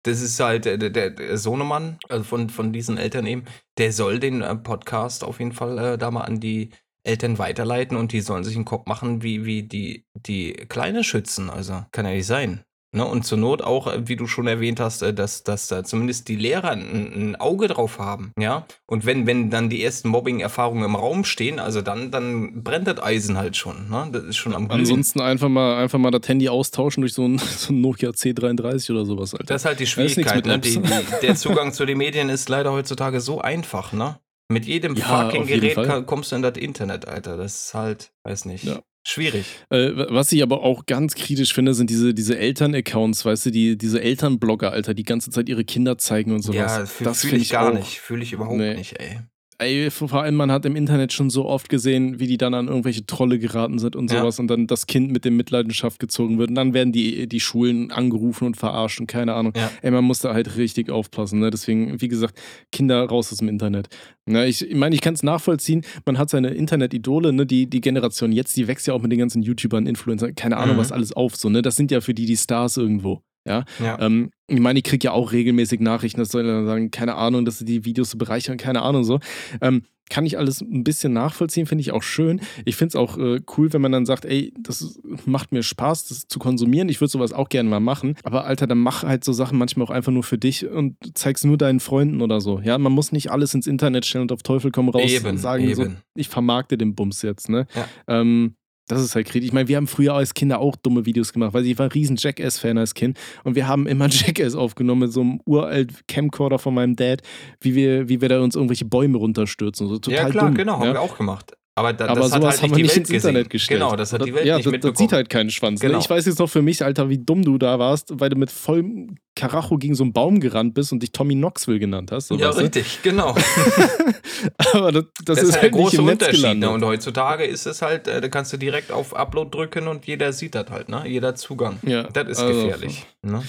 [SPEAKER 1] das ist halt der, der, der Sohnemann, also von, von diesen Eltern eben, der soll den äh, Podcast auf jeden Fall äh, da mal an die Eltern weiterleiten und die sollen sich einen Kopf machen, wie, wie die, die Kleine schützen. Also kann ja nicht sein. Ne, und zur Not auch, äh, wie du schon erwähnt hast, äh, dass, dass da zumindest die Lehrer ein, ein, Auge drauf haben, ja. Und wenn, wenn dann die ersten Mobbing-Erfahrungen im Raum stehen, also dann, dann brennt das Eisen halt schon, ne? Das ist schon am
[SPEAKER 2] Glühen. Ansonsten einfach mal, einfach mal das Handy austauschen durch so ein, so ein Nokia C33 oder sowas, Alter.
[SPEAKER 1] Das ist halt die Schwierigkeit, ne? Die, die, der Zugang zu den Medien ist leider heutzutage so einfach, ne? Mit jedem ja, fucking Gerät kommst du in das Internet, Alter. Das ist halt, weiß nicht. Ja. Schwierig.
[SPEAKER 2] Äh, was ich aber auch ganz kritisch finde, sind diese, diese Eltern-Accounts, weißt du, die, diese Elternblogger, Alter, die ganze Zeit ihre Kinder zeigen und sowas. Ja,
[SPEAKER 1] das fühle ich gar auch, nicht. Fühle ich überhaupt nee. nicht, ey.
[SPEAKER 2] Ey, vor allem, man hat im Internet schon so oft gesehen, wie die dann an irgendwelche Trolle geraten sind und sowas ja. und dann das Kind mit dem Mitleidenschaft gezogen wird. Und dann werden die, die Schulen angerufen und verarscht und keine Ahnung. Ja. Ey, man muss da halt richtig aufpassen. Ne? Deswegen, wie gesagt, Kinder raus aus dem Internet. Ja, ich meine, ich, mein, ich kann es nachvollziehen. Man hat seine Internet-Idole, ne? die, die Generation jetzt, die wächst ja auch mit den ganzen YouTubern, Influencern, keine Ahnung, mhm. was alles auf. So, ne? Das sind ja für die die Stars irgendwo. Ja. ja. Ähm, ich meine, ich kriege ja auch regelmäßig Nachrichten, das soll dann sagen, keine Ahnung, dass sie die Videos so bereichern, keine Ahnung so. Ähm, kann ich alles ein bisschen nachvollziehen, finde ich auch schön. Ich finde es auch äh, cool, wenn man dann sagt, ey, das macht mir Spaß, das zu konsumieren. Ich würde sowas auch gerne mal machen. Aber Alter, dann mach halt so Sachen manchmal auch einfach nur für dich und zeig's nur deinen Freunden oder so. Ja, man muss nicht alles ins Internet stellen und auf Teufel komm raus
[SPEAKER 1] Eben,
[SPEAKER 2] sagen,
[SPEAKER 1] eben.
[SPEAKER 2] so, ich vermarkte den Bums jetzt, ne?
[SPEAKER 1] Ja.
[SPEAKER 2] Ähm, das ist halt kritisch. Ich meine, wir haben früher als Kinder auch dumme Videos gemacht, weil ich war ein riesen Jackass-Fan als Kind und wir haben immer Jackass aufgenommen mit so einem uralt Camcorder von meinem Dad, wie wir, wie wir da uns irgendwelche Bäume runterstürzen. So total
[SPEAKER 1] ja, klar,
[SPEAKER 2] dumm,
[SPEAKER 1] genau, haben
[SPEAKER 2] ja?
[SPEAKER 1] wir auch gemacht. Aber, da,
[SPEAKER 2] Aber
[SPEAKER 1] das hat
[SPEAKER 2] sowas
[SPEAKER 1] halt
[SPEAKER 2] haben
[SPEAKER 1] nicht
[SPEAKER 2] wir nicht ins
[SPEAKER 1] gesehen.
[SPEAKER 2] Internet gestellt.
[SPEAKER 1] Genau, das hat
[SPEAKER 2] Oder-
[SPEAKER 1] die Welt
[SPEAKER 2] ja,
[SPEAKER 1] nicht
[SPEAKER 2] das, das
[SPEAKER 1] mitbekommen.
[SPEAKER 2] sieht halt keinen Schwanz.
[SPEAKER 1] Genau.
[SPEAKER 2] Ne? Ich weiß jetzt noch für mich, Alter, wie dumm du da warst, weil du mit vollem Karacho gegen so einen Baum gerannt bist und dich Tommy Knoxville genannt hast. So,
[SPEAKER 1] ja,
[SPEAKER 2] weißt du?
[SPEAKER 1] richtig, genau.
[SPEAKER 2] Aber das, das,
[SPEAKER 1] Das,
[SPEAKER 2] ist
[SPEAKER 1] halt
[SPEAKER 2] halt nicht
[SPEAKER 1] große
[SPEAKER 2] im Netz
[SPEAKER 1] Unterschied.
[SPEAKER 2] gelandet.
[SPEAKER 1] Ne? Und heutzutage ist es halt, äh, da kannst du direkt auf Upload drücken und jeder sieht das halt, ne? Jeder Zugang.
[SPEAKER 2] Ja,
[SPEAKER 1] Das ist
[SPEAKER 2] also-
[SPEAKER 1] gefährlich. Ne?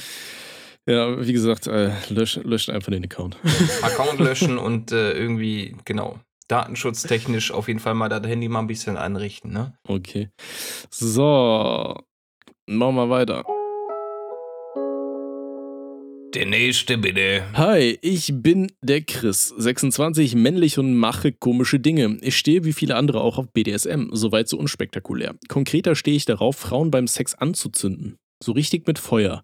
[SPEAKER 2] Ja, wie gesagt, äh, löscht, löscht einfach den Account.
[SPEAKER 1] Account löschen und äh, irgendwie, genau, datenschutztechnisch auf jeden Fall mal das Handy mal ein bisschen einrichten, ne?
[SPEAKER 2] Okay. So. Machen wir weiter.
[SPEAKER 1] Der nächste bitte.
[SPEAKER 2] Hi, ich bin der Chris, 26, männlich und mache komische Dinge. Ich stehe wie viele andere auch auf BDSM, soweit so unspektakulär. Konkreter stehe ich darauf, Frauen beim Sex anzuzünden. So richtig mit Feuer.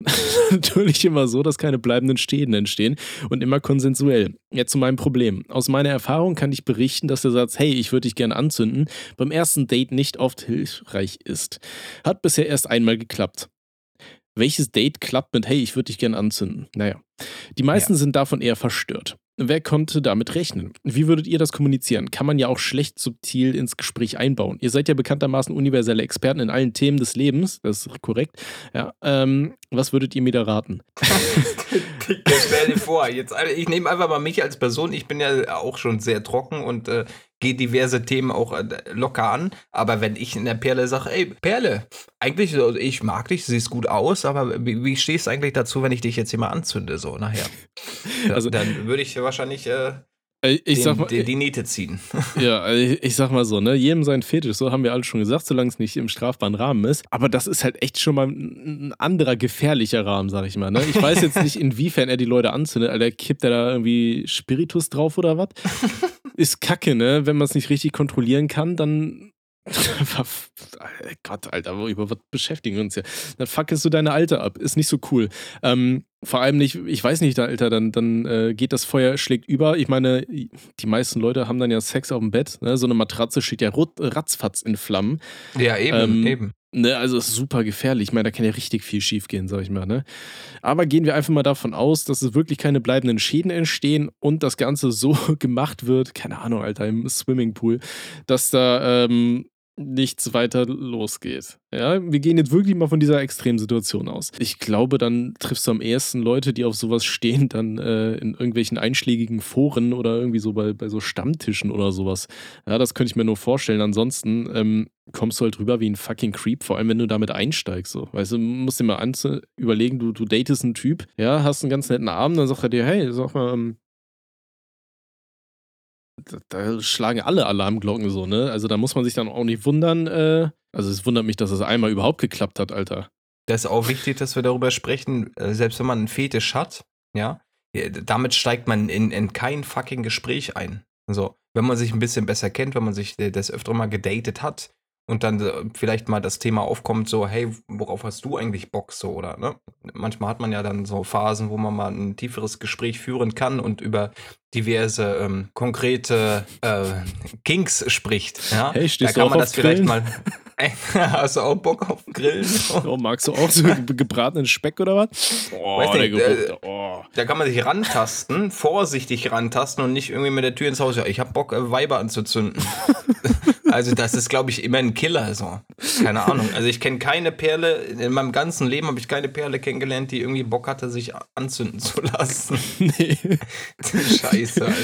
[SPEAKER 2] Natürlich immer so, dass keine bleibenden Schäden entstehen und immer konsensuell. Jetzt zu meinem Problem. Aus meiner Erfahrung kann ich berichten, dass der Satz, hey, ich würde dich gerne anzünden, beim ersten Date nicht oft hilfreich ist. Hat bisher erst einmal geklappt. Welches Date klappt mit, hey, ich würde dich gerne anzünden? Naja. Die meisten sind davon eher verstört. Wer konnte damit rechnen? Wie würdet ihr das kommunizieren? Kann man ja auch schlecht subtil ins Gespräch einbauen. Ihr seid ja bekanntermaßen universelle Experten in allen Themen des Lebens, das ist korrekt. Ja, ähm, was würdet ihr mir da raten?
[SPEAKER 1] Stell dir vor, jetzt, also ich nehme einfach mal mich als Person. Ich bin ja auch schon sehr trocken und äh, gehe diverse Themen auch äh, locker an. Aber wenn ich in der Perle sage, ey, Perle, eigentlich, so, ich mag dich, siehst gut aus, aber wie, wie stehst du eigentlich dazu, wenn ich dich jetzt hier mal anzünde, so nachher?
[SPEAKER 2] Also-
[SPEAKER 1] dann würde ich wahrscheinlich Äh,
[SPEAKER 2] Ich
[SPEAKER 1] den,
[SPEAKER 2] sag mal,
[SPEAKER 1] die, die Niete ziehen.
[SPEAKER 2] Ja, ich, ich sag mal so, ne? Jedem sein Fetisch, so haben wir alle schon gesagt, solange es nicht im strafbaren Rahmen ist. Aber das ist halt echt schon mal ein ein anderer gefährlicher Rahmen, sag ich mal. Ne? Ich weiß jetzt nicht, inwiefern er die Leute anzündet. Alter, kippt er da irgendwie Spiritus drauf oder was? Ist kacke, ne? Wenn man es nicht richtig kontrollieren kann, dann. Gott, Alter, über was beschäftigen wir uns hier? Dann fackelst du deine Alte ab. Ist nicht so cool. Ähm, vor allem nicht, ich weiß nicht, Alter, dann, dann äh, geht das Feuer, schlägt über. Ich meine, die meisten Leute haben dann ja Sex auf dem Bett. Ne? So eine Matratze steht ja ratzfatz in Flammen.
[SPEAKER 1] Ja, eben,
[SPEAKER 2] Ähm,
[SPEAKER 1] eben.
[SPEAKER 2] Ne, also ist super gefährlich. Ich meine, da kann ja richtig viel schief gehen, sag ich mal. Ne? Aber gehen wir einfach mal davon aus, dass es wirklich keine bleibenden Schäden entstehen und das Ganze so gemacht wird, keine Ahnung, Alter, im Swimmingpool, dass da ähm, nichts weiter losgeht. Ja, wir gehen jetzt wirklich mal von dieser Extremsituation aus. Ich glaube, dann triffst du am ehesten Leute, die auf sowas stehen, dann äh, in irgendwelchen einschlägigen Foren oder irgendwie so bei, bei so Stammtischen oder sowas. Ja, das könnte ich mir nur vorstellen. Ansonsten ähm, kommst du halt rüber wie ein fucking Creep, vor allem wenn du damit einsteigst. So. Weißt du, musst dir mal überlegen, du, du datest einen Typ, ja, hast einen ganz netten Abend, dann sagt er dir, hey, sag mal, ähm, da, schlagen alle Alarmglocken so, ne? Also da muss man sich dann auch nicht wundern, äh, also es wundert mich, dass es einmal überhaupt geklappt hat, Alter.
[SPEAKER 1] Das ist auch wichtig, dass wir darüber sprechen, äh, selbst wenn man einen Fetisch hat, ja, ja, damit steigt man in, in kein fucking Gespräch ein. So, wenn man sich ein bisschen besser kennt, wenn man sich äh, das öfter mal gedatet hat und dann äh, vielleicht mal das Thema aufkommt, so, hey, worauf hast du eigentlich Bock, so, oder, ne? Manchmal hat man ja dann so Phasen, wo man mal ein tieferes Gespräch führen kann und über diverse ähm, konkrete äh, Kinks spricht, ja.
[SPEAKER 2] Hey,
[SPEAKER 1] da kann man das vielleicht
[SPEAKER 2] Grillen?
[SPEAKER 1] mal. hast du auch Bock auf Grillen?
[SPEAKER 2] Oh, magst du auch so gebratenen Speck oder was? Oh,
[SPEAKER 1] Weiß nicht,
[SPEAKER 2] der
[SPEAKER 1] äh,
[SPEAKER 2] oh.
[SPEAKER 1] Da kann man sich rantasten, vorsichtig rantasten und nicht irgendwie mit der Tür ins Haus. Ja, ich hab Bock, äh, Weiber anzuzünden. also, das ist, glaube ich, immer ein Killer. So. Keine Ahnung. Also, ich kenne keine Perle, in meinem ganzen Leben habe ich keine Perle kennengelernt, die irgendwie Bock hatte, sich anzünden zu lassen.
[SPEAKER 2] Nee.
[SPEAKER 1] Scheiße, Alter.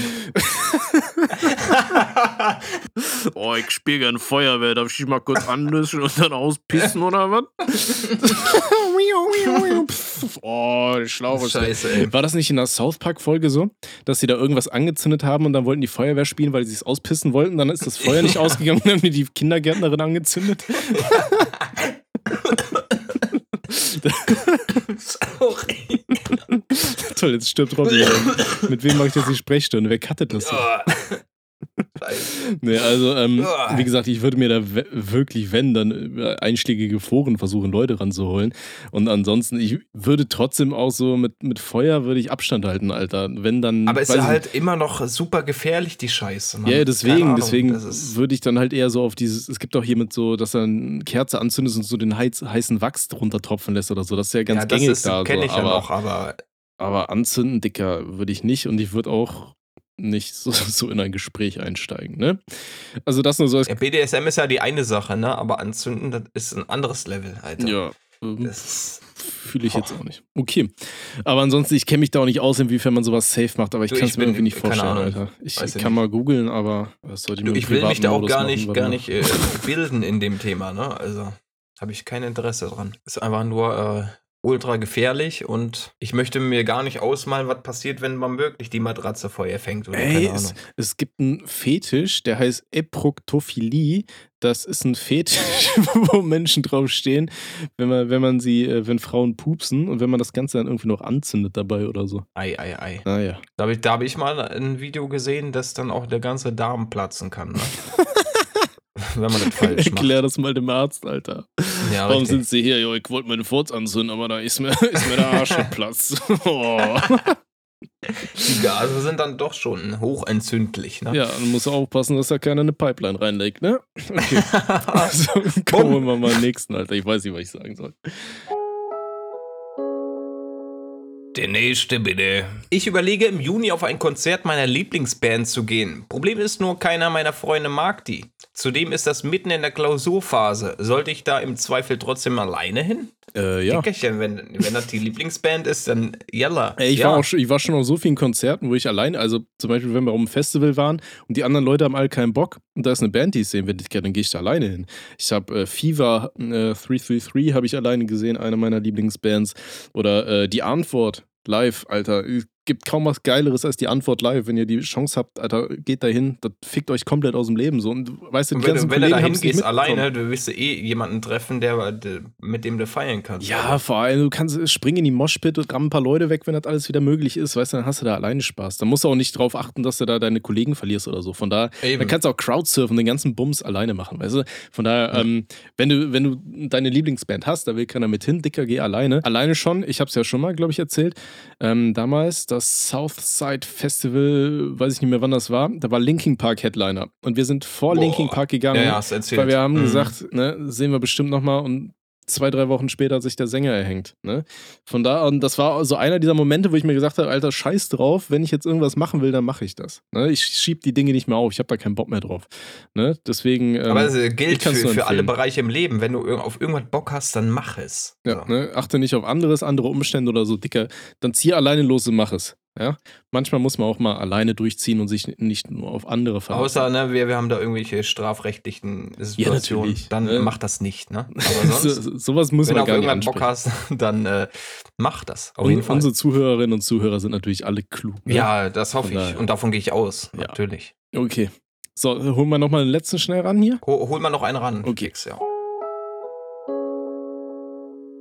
[SPEAKER 2] Oh, ich spiele gern Feuerwehr. Darf ich dich mal kurz anlöschen und dann auspissen oder was? oh, die Schlauche.
[SPEAKER 1] Scheiße, ey.
[SPEAKER 2] War das nicht in der South Park-Folge so, dass sie da irgendwas angezündet haben und dann wollten die Feuerwehr spielen, weil sie es auspissen wollten? Dann ist das Feuer nicht ausgegangen und dann haben die Kindergärtnerin angezündet.
[SPEAKER 1] Sorry.
[SPEAKER 2] Toll, jetzt stirbt Robby. Mit wem mache ich jetzt die Sprechstunde? Wer cuttet das? so? Nee, also, ähm, wie gesagt, ich würde mir da wirklich, wenn, dann über einschlägige Foren versuchen, Leute ranzuholen. Und ansonsten, ich würde trotzdem auch so mit, mit Feuer würde ich Abstand halten, Alter. Wenn dann.
[SPEAKER 1] Aber es ist halt immer noch super gefährlich, die Scheiße. Mann.
[SPEAKER 2] Ja, deswegen,
[SPEAKER 1] Ahnung,
[SPEAKER 2] deswegen
[SPEAKER 1] das
[SPEAKER 2] würde ich dann halt eher so auf dieses, es gibt auch hier mit so, dass er eine Kerze anzündet und so den heiz, heißen Wachs drunter tropfen lässt oder so. Das ist ja ganz
[SPEAKER 1] ja, das
[SPEAKER 2] gängig
[SPEAKER 1] ist,
[SPEAKER 2] da.
[SPEAKER 1] kenne
[SPEAKER 2] so.
[SPEAKER 1] ich ja
[SPEAKER 2] aber,
[SPEAKER 1] noch, aber
[SPEAKER 2] aber anzünden, Dicker, würde ich nicht und ich würde auch nicht so, so in ein Gespräch einsteigen, ne? Also das nur so als
[SPEAKER 1] ja, BDSM ist ja die eine Sache, ne? Aber anzünden, das ist ein anderes Level, Alter.
[SPEAKER 2] Ja, ähm, fühle ich jetzt auch nicht. Okay. Aber ansonsten, ich kenne mich da auch nicht aus, inwiefern man sowas safe macht, aber ich kann es mir irgendwie nicht vorstellen,
[SPEAKER 1] Ahnung.
[SPEAKER 2] Alter. Ich kann
[SPEAKER 1] nicht.
[SPEAKER 2] mal googeln, aber was soll ich,
[SPEAKER 1] du, ich will mich da auch gar nicht,
[SPEAKER 2] machen,
[SPEAKER 1] gar nicht äh, bilden in dem Thema, ne? Also habe ich kein Interesse dran. Ist einfach nur äh, ultra gefährlich und ich möchte mir gar nicht ausmalen, was passiert, wenn man wirklich die Matratze Feuer fängt oder
[SPEAKER 2] Ey,
[SPEAKER 1] keine
[SPEAKER 2] es, es gibt einen Fetisch, der heißt Eproktophilie. Das ist ein Fetisch, wo Menschen draufstehen, wenn man, wenn man sie, äh, wenn Frauen pupsen und wenn man das Ganze dann irgendwie noch anzündet dabei oder so.
[SPEAKER 1] Ei, ei, ei.
[SPEAKER 2] Naja.
[SPEAKER 1] Da habe ich, da hab ich mal ein Video gesehen, dass dann auch der ganze Darm platzen kann. Ne? wenn man das falsch macht.
[SPEAKER 2] Erklär das mal dem Arzt, Alter.
[SPEAKER 1] Ja,
[SPEAKER 2] Warum
[SPEAKER 1] richtig.
[SPEAKER 2] sind sie hier? Jo, ich wollte meine Furz anzünden, aber da ist mir, ist mir der Arsch geplatzt. oh.
[SPEAKER 1] Die Gase sind dann doch schon hochentzündlich. Ne?
[SPEAKER 2] Ja, dann muss er aufpassen, dass da keiner eine Pipeline reinlegt, ne? Okay. so, kommen wir mal zum nächsten, Alter. Ich weiß nicht, was ich sagen soll.
[SPEAKER 1] Der nächste bitte. Ich überlege im Juni auf ein Konzert meiner Lieblingsband zu gehen. Problem ist nur, keiner meiner Freunde mag die. Zudem ist das mitten in der Klausurphase. Sollte ich da im Zweifel trotzdem alleine hin?
[SPEAKER 2] Äh, ja.
[SPEAKER 1] Dickerchen, wenn, wenn das die Lieblingsband ist, dann jalla.
[SPEAKER 2] Ey, ich,
[SPEAKER 1] ja.
[SPEAKER 2] war auch schon, ich war schon auf so vielen Konzerten, wo ich allein, also zum Beispiel, wenn wir auf einem Festival waren und die anderen Leute haben alle keinen Bock und da ist eine Band, die ich sehen will, dann gehe ich da alleine hin. Ich habe äh, Fever äh, 333 habe ich alleine gesehen, eine meiner Lieblingsbands. Oder äh, Die Antwort live, Alter. Gibt kaum was Geileres als die Antwort live. Wenn ihr die Chance habt, Alter, geht da hin, das fickt euch komplett aus dem Leben. So. Und weißt du,
[SPEAKER 1] Und wenn, du, wenn du
[SPEAKER 2] Kollegen
[SPEAKER 1] da
[SPEAKER 2] haben's nicht
[SPEAKER 1] hingehst
[SPEAKER 2] mitbekommen.
[SPEAKER 1] alleine, du wirst eh jemanden treffen, der, mit dem du feiern kannst.
[SPEAKER 2] Ja, vor allem, du kannst springen in die Moshpit und rammen ein paar Leute weg, wenn das alles wieder möglich ist, weißt du, dann hast du da alleine Spaß. Da musst du auch nicht drauf achten, dass du da deine Kollegen verlierst oder so. Von daher,
[SPEAKER 1] Eben.
[SPEAKER 2] dann kannst du auch Crowdsurfen, den ganzen Bums alleine machen, weißt du? Von daher,
[SPEAKER 1] Ja.
[SPEAKER 2] ähm, wenn du, wenn du deine Lieblingsband hast, da will keiner mit hin, dicker, geh alleine. Alleine schon, ich hab's ja schon mal, glaube ich, erzählt, ähm, damals das Southside Festival, weiß ich nicht mehr, wann das war, da war Linkin Park Headliner. Und wir sind vor
[SPEAKER 1] Boah.
[SPEAKER 2] Linkin Park gegangen.
[SPEAKER 1] Ja, ja.
[SPEAKER 2] Weil wir haben
[SPEAKER 1] Mhm.
[SPEAKER 2] gesagt, ne, sehen wir bestimmt nochmal und zwei, drei Wochen später hat sich der Sänger erhängt. Ne? Von da an, das war so einer dieser Momente, wo ich mir gesagt habe, Alter, scheiß drauf, wenn ich jetzt irgendwas machen will, dann mache ich das. Ne? Ich schieb die Dinge nicht mehr auf, ich habe da keinen Bock mehr drauf. Ne? Deswegen. Ähm,
[SPEAKER 1] Aber es äh, gilt für, für alle. Bereiche im Leben. Wenn du auf irgendwas Bock hast, dann mach es.
[SPEAKER 2] ja,
[SPEAKER 1] So.
[SPEAKER 2] ne? Achte nicht auf anderes, andere Umstände oder so, Dicker. Dann zieh alleine los und mach es. Ja? Manchmal muss man auch mal alleine durchziehen und sich nicht nur auf andere verlassen.
[SPEAKER 1] Außer, ne, wir, wir haben da irgendwelche strafrechtlichen Situationen,
[SPEAKER 2] natürlich,
[SPEAKER 1] dann
[SPEAKER 2] ne?
[SPEAKER 1] mach das nicht, ne? Aber
[SPEAKER 2] so,
[SPEAKER 1] sonst,
[SPEAKER 2] so- sowas muss
[SPEAKER 1] wenn du
[SPEAKER 2] man gar nicht
[SPEAKER 1] irgendwas Bock
[SPEAKER 2] ansprechen.
[SPEAKER 1] hast, dann äh, mach das. Auf
[SPEAKER 2] Und
[SPEAKER 1] jeden Fall.
[SPEAKER 2] Unsere Zuhörerinnen und Zuhörer sind natürlich alle klug. Ne?
[SPEAKER 1] Ja, das hoffe ich. Und davon gehe ich aus.
[SPEAKER 2] Ja.
[SPEAKER 1] Natürlich.
[SPEAKER 2] Okay. So, holen wir nochmal den letzten schnell ran hier.
[SPEAKER 1] Hol, hol mal noch einen ran.
[SPEAKER 2] Okay.
[SPEAKER 1] Fix, ja.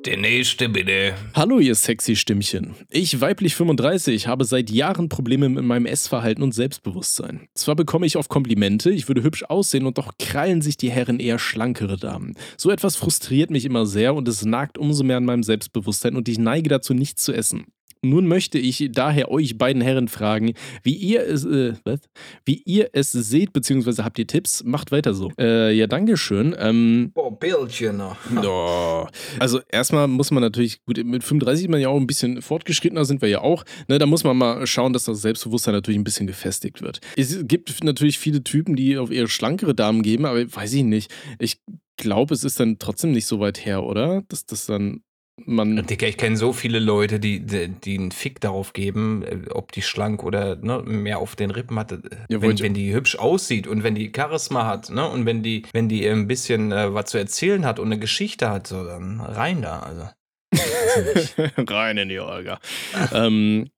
[SPEAKER 1] Der nächste bitte.
[SPEAKER 2] Hallo, ihr sexy Stimmchen. Ich, weiblich 35, habe seit Jahren Probleme mit meinem Essverhalten und Selbstbewusstsein. Zwar bekomme ich oft Komplimente, ich würde hübsch aussehen und doch krallen sich die Herren eher schlankere Damen. So etwas frustriert mich immer sehr und es nagt umso mehr an meinem Selbstbewusstsein und ich neige dazu, nichts zu essen. Nun möchte ich daher euch beiden Herren fragen, wie ihr es, äh? Wie ihr es seht, beziehungsweise habt ihr Tipps? Macht weiter so. Äh, ja, danke schön. Ähm,
[SPEAKER 1] Boah, Bildchen.
[SPEAKER 2] Oh. Also erstmal muss man natürlich, gut, mit 35 ist man ja auch ein bisschen fortgeschrittener, sind wir ja auch. Ne, da muss man mal schauen, dass das Selbstbewusstsein natürlich ein bisschen gefestigt wird. Es gibt natürlich viele Typen, die auf eher schlankere Damen geben, aber weiß ich nicht. Ich glaube, es ist dann trotzdem nicht so weit her, oder? Dass das dann man.
[SPEAKER 1] Digga, ich kenne so viele Leute, die, die, die einen Fick darauf geben, äh, ob die schlank oder ne, mehr auf den Rippen hat. Äh,
[SPEAKER 2] Ja,
[SPEAKER 1] wenn, wenn die hübsch aussieht und wenn die Charisma hat, ne? Und wenn die, wenn die ein bisschen äh, was zu erzählen hat und eine Geschichte hat, so dann rein da. Also.
[SPEAKER 2] Rein in die Olga. ähm,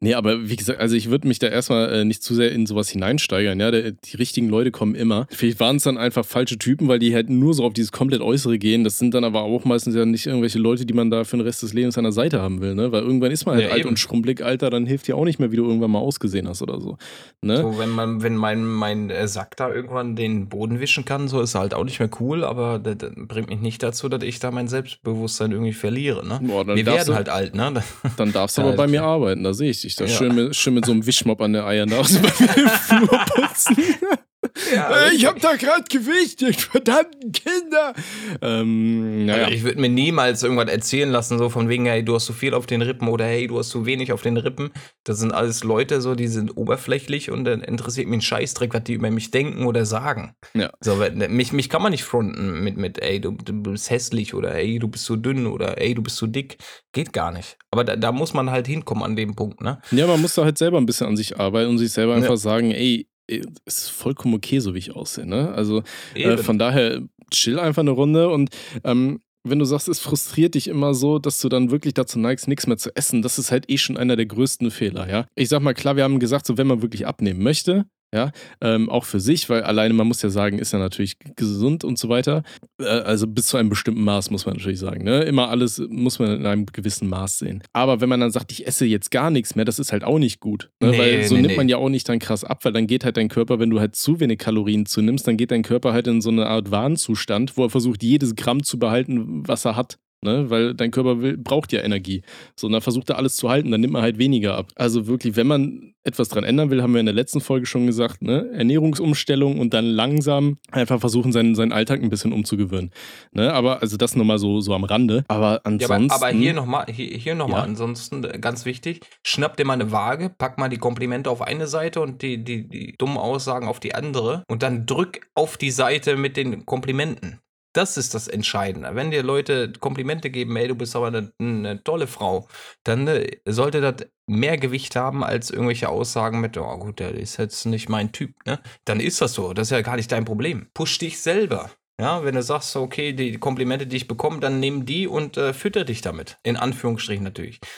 [SPEAKER 2] Nee, aber wie gesagt, also ich würde mich da erstmal äh, nicht zu sehr in sowas hineinsteigern. Ja, der, die richtigen Leute kommen immer. Vielleicht waren es dann einfach falsche Typen, weil die halt nur so auf dieses komplett Äußere gehen. Das sind dann aber auch meistens ja nicht irgendwelche Leute, die man da für den Rest des Lebens an der Seite haben will. Ne? Weil irgendwann ist man halt
[SPEAKER 1] Ja,
[SPEAKER 2] alt
[SPEAKER 1] eben.
[SPEAKER 2] und schrumpelig, Alter, dann hilft dir auch nicht mehr, wie du irgendwann mal ausgesehen hast oder so. Ne?
[SPEAKER 1] So, wenn man, wenn mein, mein äh, Sack da irgendwann den Boden wischen kann, so ist er halt auch nicht mehr cool, aber das, das bringt mich nicht dazu, dass ich da mein Selbstbewusstm irgendwie verliere. Ne?
[SPEAKER 2] Boah, dann
[SPEAKER 1] Wir werden
[SPEAKER 2] du-
[SPEAKER 1] halt alt, ne?
[SPEAKER 2] Dann darfst du aber bei
[SPEAKER 1] ist
[SPEAKER 2] mir arbeiten, da sehe ich dich. Da
[SPEAKER 1] Ja.
[SPEAKER 2] schön, mit, schön mit so einem Wischmopp an der Eiern da aus im Flur putzen.
[SPEAKER 1] Ja,
[SPEAKER 2] Äh, ich hab da gerade Gewicht, ihr verdammten Kinder. Ähm, naja.
[SPEAKER 1] Also ich würde mir niemals irgendwas erzählen lassen, so von wegen, hey, du hast zu viel auf den Rippen oder hey, du hast zu wenig auf den Rippen. Das sind alles Leute, so, die sind oberflächlich und dann interessiert mich ein Scheißdreck, was die über mich denken oder sagen.
[SPEAKER 2] Ja.
[SPEAKER 1] So, wenn, mich, mich kann man nicht fronten mit, mit ey, du, du bist hässlich oder ey, du bist so dünn oder ey, du bist so dick. Geht gar nicht. Aber da, da muss man halt hinkommen an dem Punkt, ne?
[SPEAKER 2] Ja, man muss da halt selber ein bisschen an sich arbeiten und sich selber
[SPEAKER 1] Ja.
[SPEAKER 2] einfach sagen, ey, ey, es ist vollkommen okay, so wie ich aussehe. Ne? Also äh, von daher chill einfach eine Runde und ähm, wenn du sagst, es frustriert dich immer so, dass du dann wirklich dazu neigst, nichts mehr zu essen, das ist halt eh schon einer der größten Fehler, ja. Ich sag mal, klar, wir haben gesagt, so wenn man wirklich abnehmen möchte, ja, ähm, auch für sich, weil alleine man muss ja sagen, ist ja natürlich gesund und so weiter. Äh, also bis zu einem bestimmten Maß muss man natürlich sagen. Ne? Immer alles muss man in einem gewissen Maß sehen. Aber wenn man dann sagt, ich esse jetzt gar nichts mehr, das ist halt auch nicht gut. Ne?
[SPEAKER 1] Nee,
[SPEAKER 2] weil so
[SPEAKER 1] nee,
[SPEAKER 2] nimmt
[SPEAKER 1] nee.
[SPEAKER 2] man ja auch nicht dann krass ab, weil dann geht halt dein Körper, wenn du halt zu wenig Kalorien zunimmst, dann geht dein Körper halt in so eine Art Warnzustand, wo er versucht, jedes Gramm zu behalten, was er hat. Ne? Weil dein Körper will, braucht ja Energie. So, und dann versucht er alles zu halten, dann nimmt man halt weniger ab. Also wirklich, wenn man etwas dran ändern will, haben wir in der letzten Folge schon gesagt, ne? Ernährungsumstellung und dann langsam einfach versuchen, seinen, seinen Alltag ein bisschen umzugewöhnen. Ne? Aber, also das nochmal so, so am Rande. Aber
[SPEAKER 1] Ja,
[SPEAKER 2] ansonsten.
[SPEAKER 1] aber, aber hier nochmal, hier, hier noch mal
[SPEAKER 2] Ja.
[SPEAKER 1] ansonsten äh, ganz wichtig, schnapp dir mal eine Waage, pack mal die Komplimente auf eine Seite und die, die, die dummen Aussagen auf die andere und dann drück auf die Seite mit den Komplimenten. Das ist das Entscheidende. Wenn dir Leute Komplimente geben, ey, du bist aber eine, eine tolle Frau, dann äh, sollte das mehr Gewicht haben als irgendwelche Aussagen mit, oh gut, der ist jetzt nicht mein Typ, ne? Dann ist das so. Das ist ja gar nicht dein Problem. Push dich selber. Ja, wenn du sagst, okay, die Komplimente, die ich bekomme, dann nimm die und äh, fütter dich damit. In Anführungsstrichen natürlich.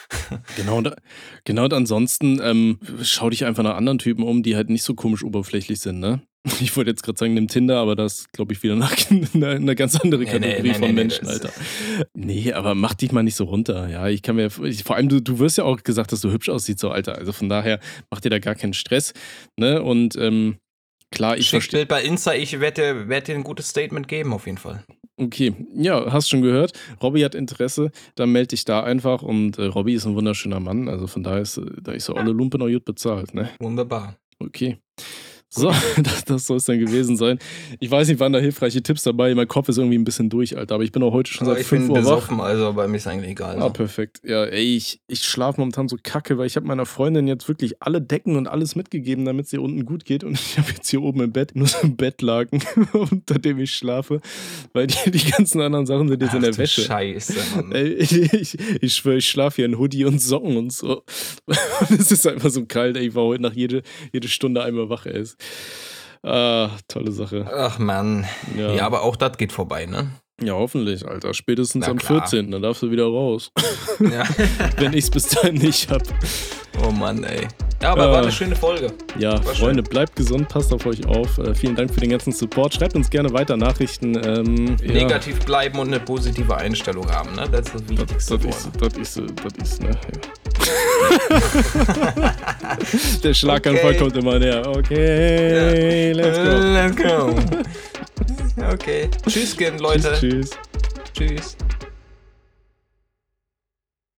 [SPEAKER 2] Genau, und, genau, und ansonsten ähm, schau dich einfach nach anderen Typen um, die halt nicht so komisch oberflächlich sind, ne? Ich wollte jetzt gerade sagen, nimm Tinder, aber das glaube ich wieder nach einer, einer ganz andere
[SPEAKER 1] Nee, nee,
[SPEAKER 2] Kategorie
[SPEAKER 1] nee,
[SPEAKER 2] von
[SPEAKER 1] nee, nee,
[SPEAKER 2] Menschen, Alter. Nee, aber mach dich mal nicht so runter, ja. Ich kann mir, ich, vor allem, du, du wirst ja auch gesagt, dass du hübsch aussiehst, so, Alter. Also von daher, mach dir da gar keinen Stress, ne? Und ähm, klar, ich
[SPEAKER 1] Schick
[SPEAKER 2] verstehe.
[SPEAKER 1] Bild bei Insta, ich werde dir, werd dir ein gutes Statement geben, auf jeden Fall.
[SPEAKER 2] Okay, ja, hast schon gehört. Robby hat Interesse, dann melde dich da einfach und äh, Robby ist ein wunderschöner Mann, also von daher ist, äh, da ist so alle Lumpe noch gut bezahlt, ne?
[SPEAKER 1] Wunderbar.
[SPEAKER 2] Okay. So, das, das soll es dann gewesen sein. Ich weiß nicht, waren da hilfreiche Tipps dabei. Mein Kopf ist irgendwie ein bisschen durch, Alter. Aber ich bin auch heute schon
[SPEAKER 1] Aber
[SPEAKER 2] seit
[SPEAKER 1] ich
[SPEAKER 2] 5
[SPEAKER 1] bin
[SPEAKER 2] Uhr wach.
[SPEAKER 1] besoffen, also bei mir ist eigentlich egal.
[SPEAKER 2] Ah, perfekt. Ja, ey, ich, ich schlafe momentan so kacke, weil ich habe meiner Freundin jetzt wirklich alle Decken und alles mitgegeben, damit es ihr unten gut geht. Und ich habe jetzt hier oben im Bett nur so ein Bettlaken, unter dem ich schlafe. Weil die, die ganzen anderen Sachen sind jetzt in
[SPEAKER 1] Ach
[SPEAKER 2] der
[SPEAKER 1] du
[SPEAKER 2] Wäsche.
[SPEAKER 1] Scheiße, Mann.
[SPEAKER 2] Ey, ich, ich schwöre, ich schlafe hier in Hoodie und Socken und so. Es ist einfach so kalt, ey. Ich war heute nach jede, jede Stunde einmal wach, ey. Ah, tolle Sache.
[SPEAKER 1] Ach Mann.
[SPEAKER 2] Ja,
[SPEAKER 1] Ja, aber auch das geht vorbei, ne?
[SPEAKER 2] Ja hoffentlich, Alter. Spätestens
[SPEAKER 1] Na
[SPEAKER 2] am
[SPEAKER 1] klar.
[SPEAKER 2] 14. Dann darfst du wieder raus.
[SPEAKER 1] Ja.
[SPEAKER 2] Wenn ich es bis dahin nicht hab.
[SPEAKER 1] oh Mann, ey. Ja, aber
[SPEAKER 2] Äh.
[SPEAKER 1] war eine schöne Folge.
[SPEAKER 2] Ja,
[SPEAKER 1] War
[SPEAKER 2] Freunde, bleibt gesund, passt auf euch auf. Äh, vielen Dank für den ganzen Support. Schreibt uns gerne weiter Nachrichten. Ähm, ja,
[SPEAKER 1] Negativ bleiben und eine positive Einstellung haben, ne? Das ist das
[SPEAKER 2] Das,
[SPEAKER 1] Wichtigste.
[SPEAKER 2] das, ist, das ist, das ist, ne? Ja. Der Schlaganfall
[SPEAKER 1] Okay.
[SPEAKER 2] kommt immer näher. Okay, let's go.
[SPEAKER 1] Let's go. Okay. Tschüss, Leute.
[SPEAKER 2] Tschüss. tschüss.
[SPEAKER 1] Tschüss.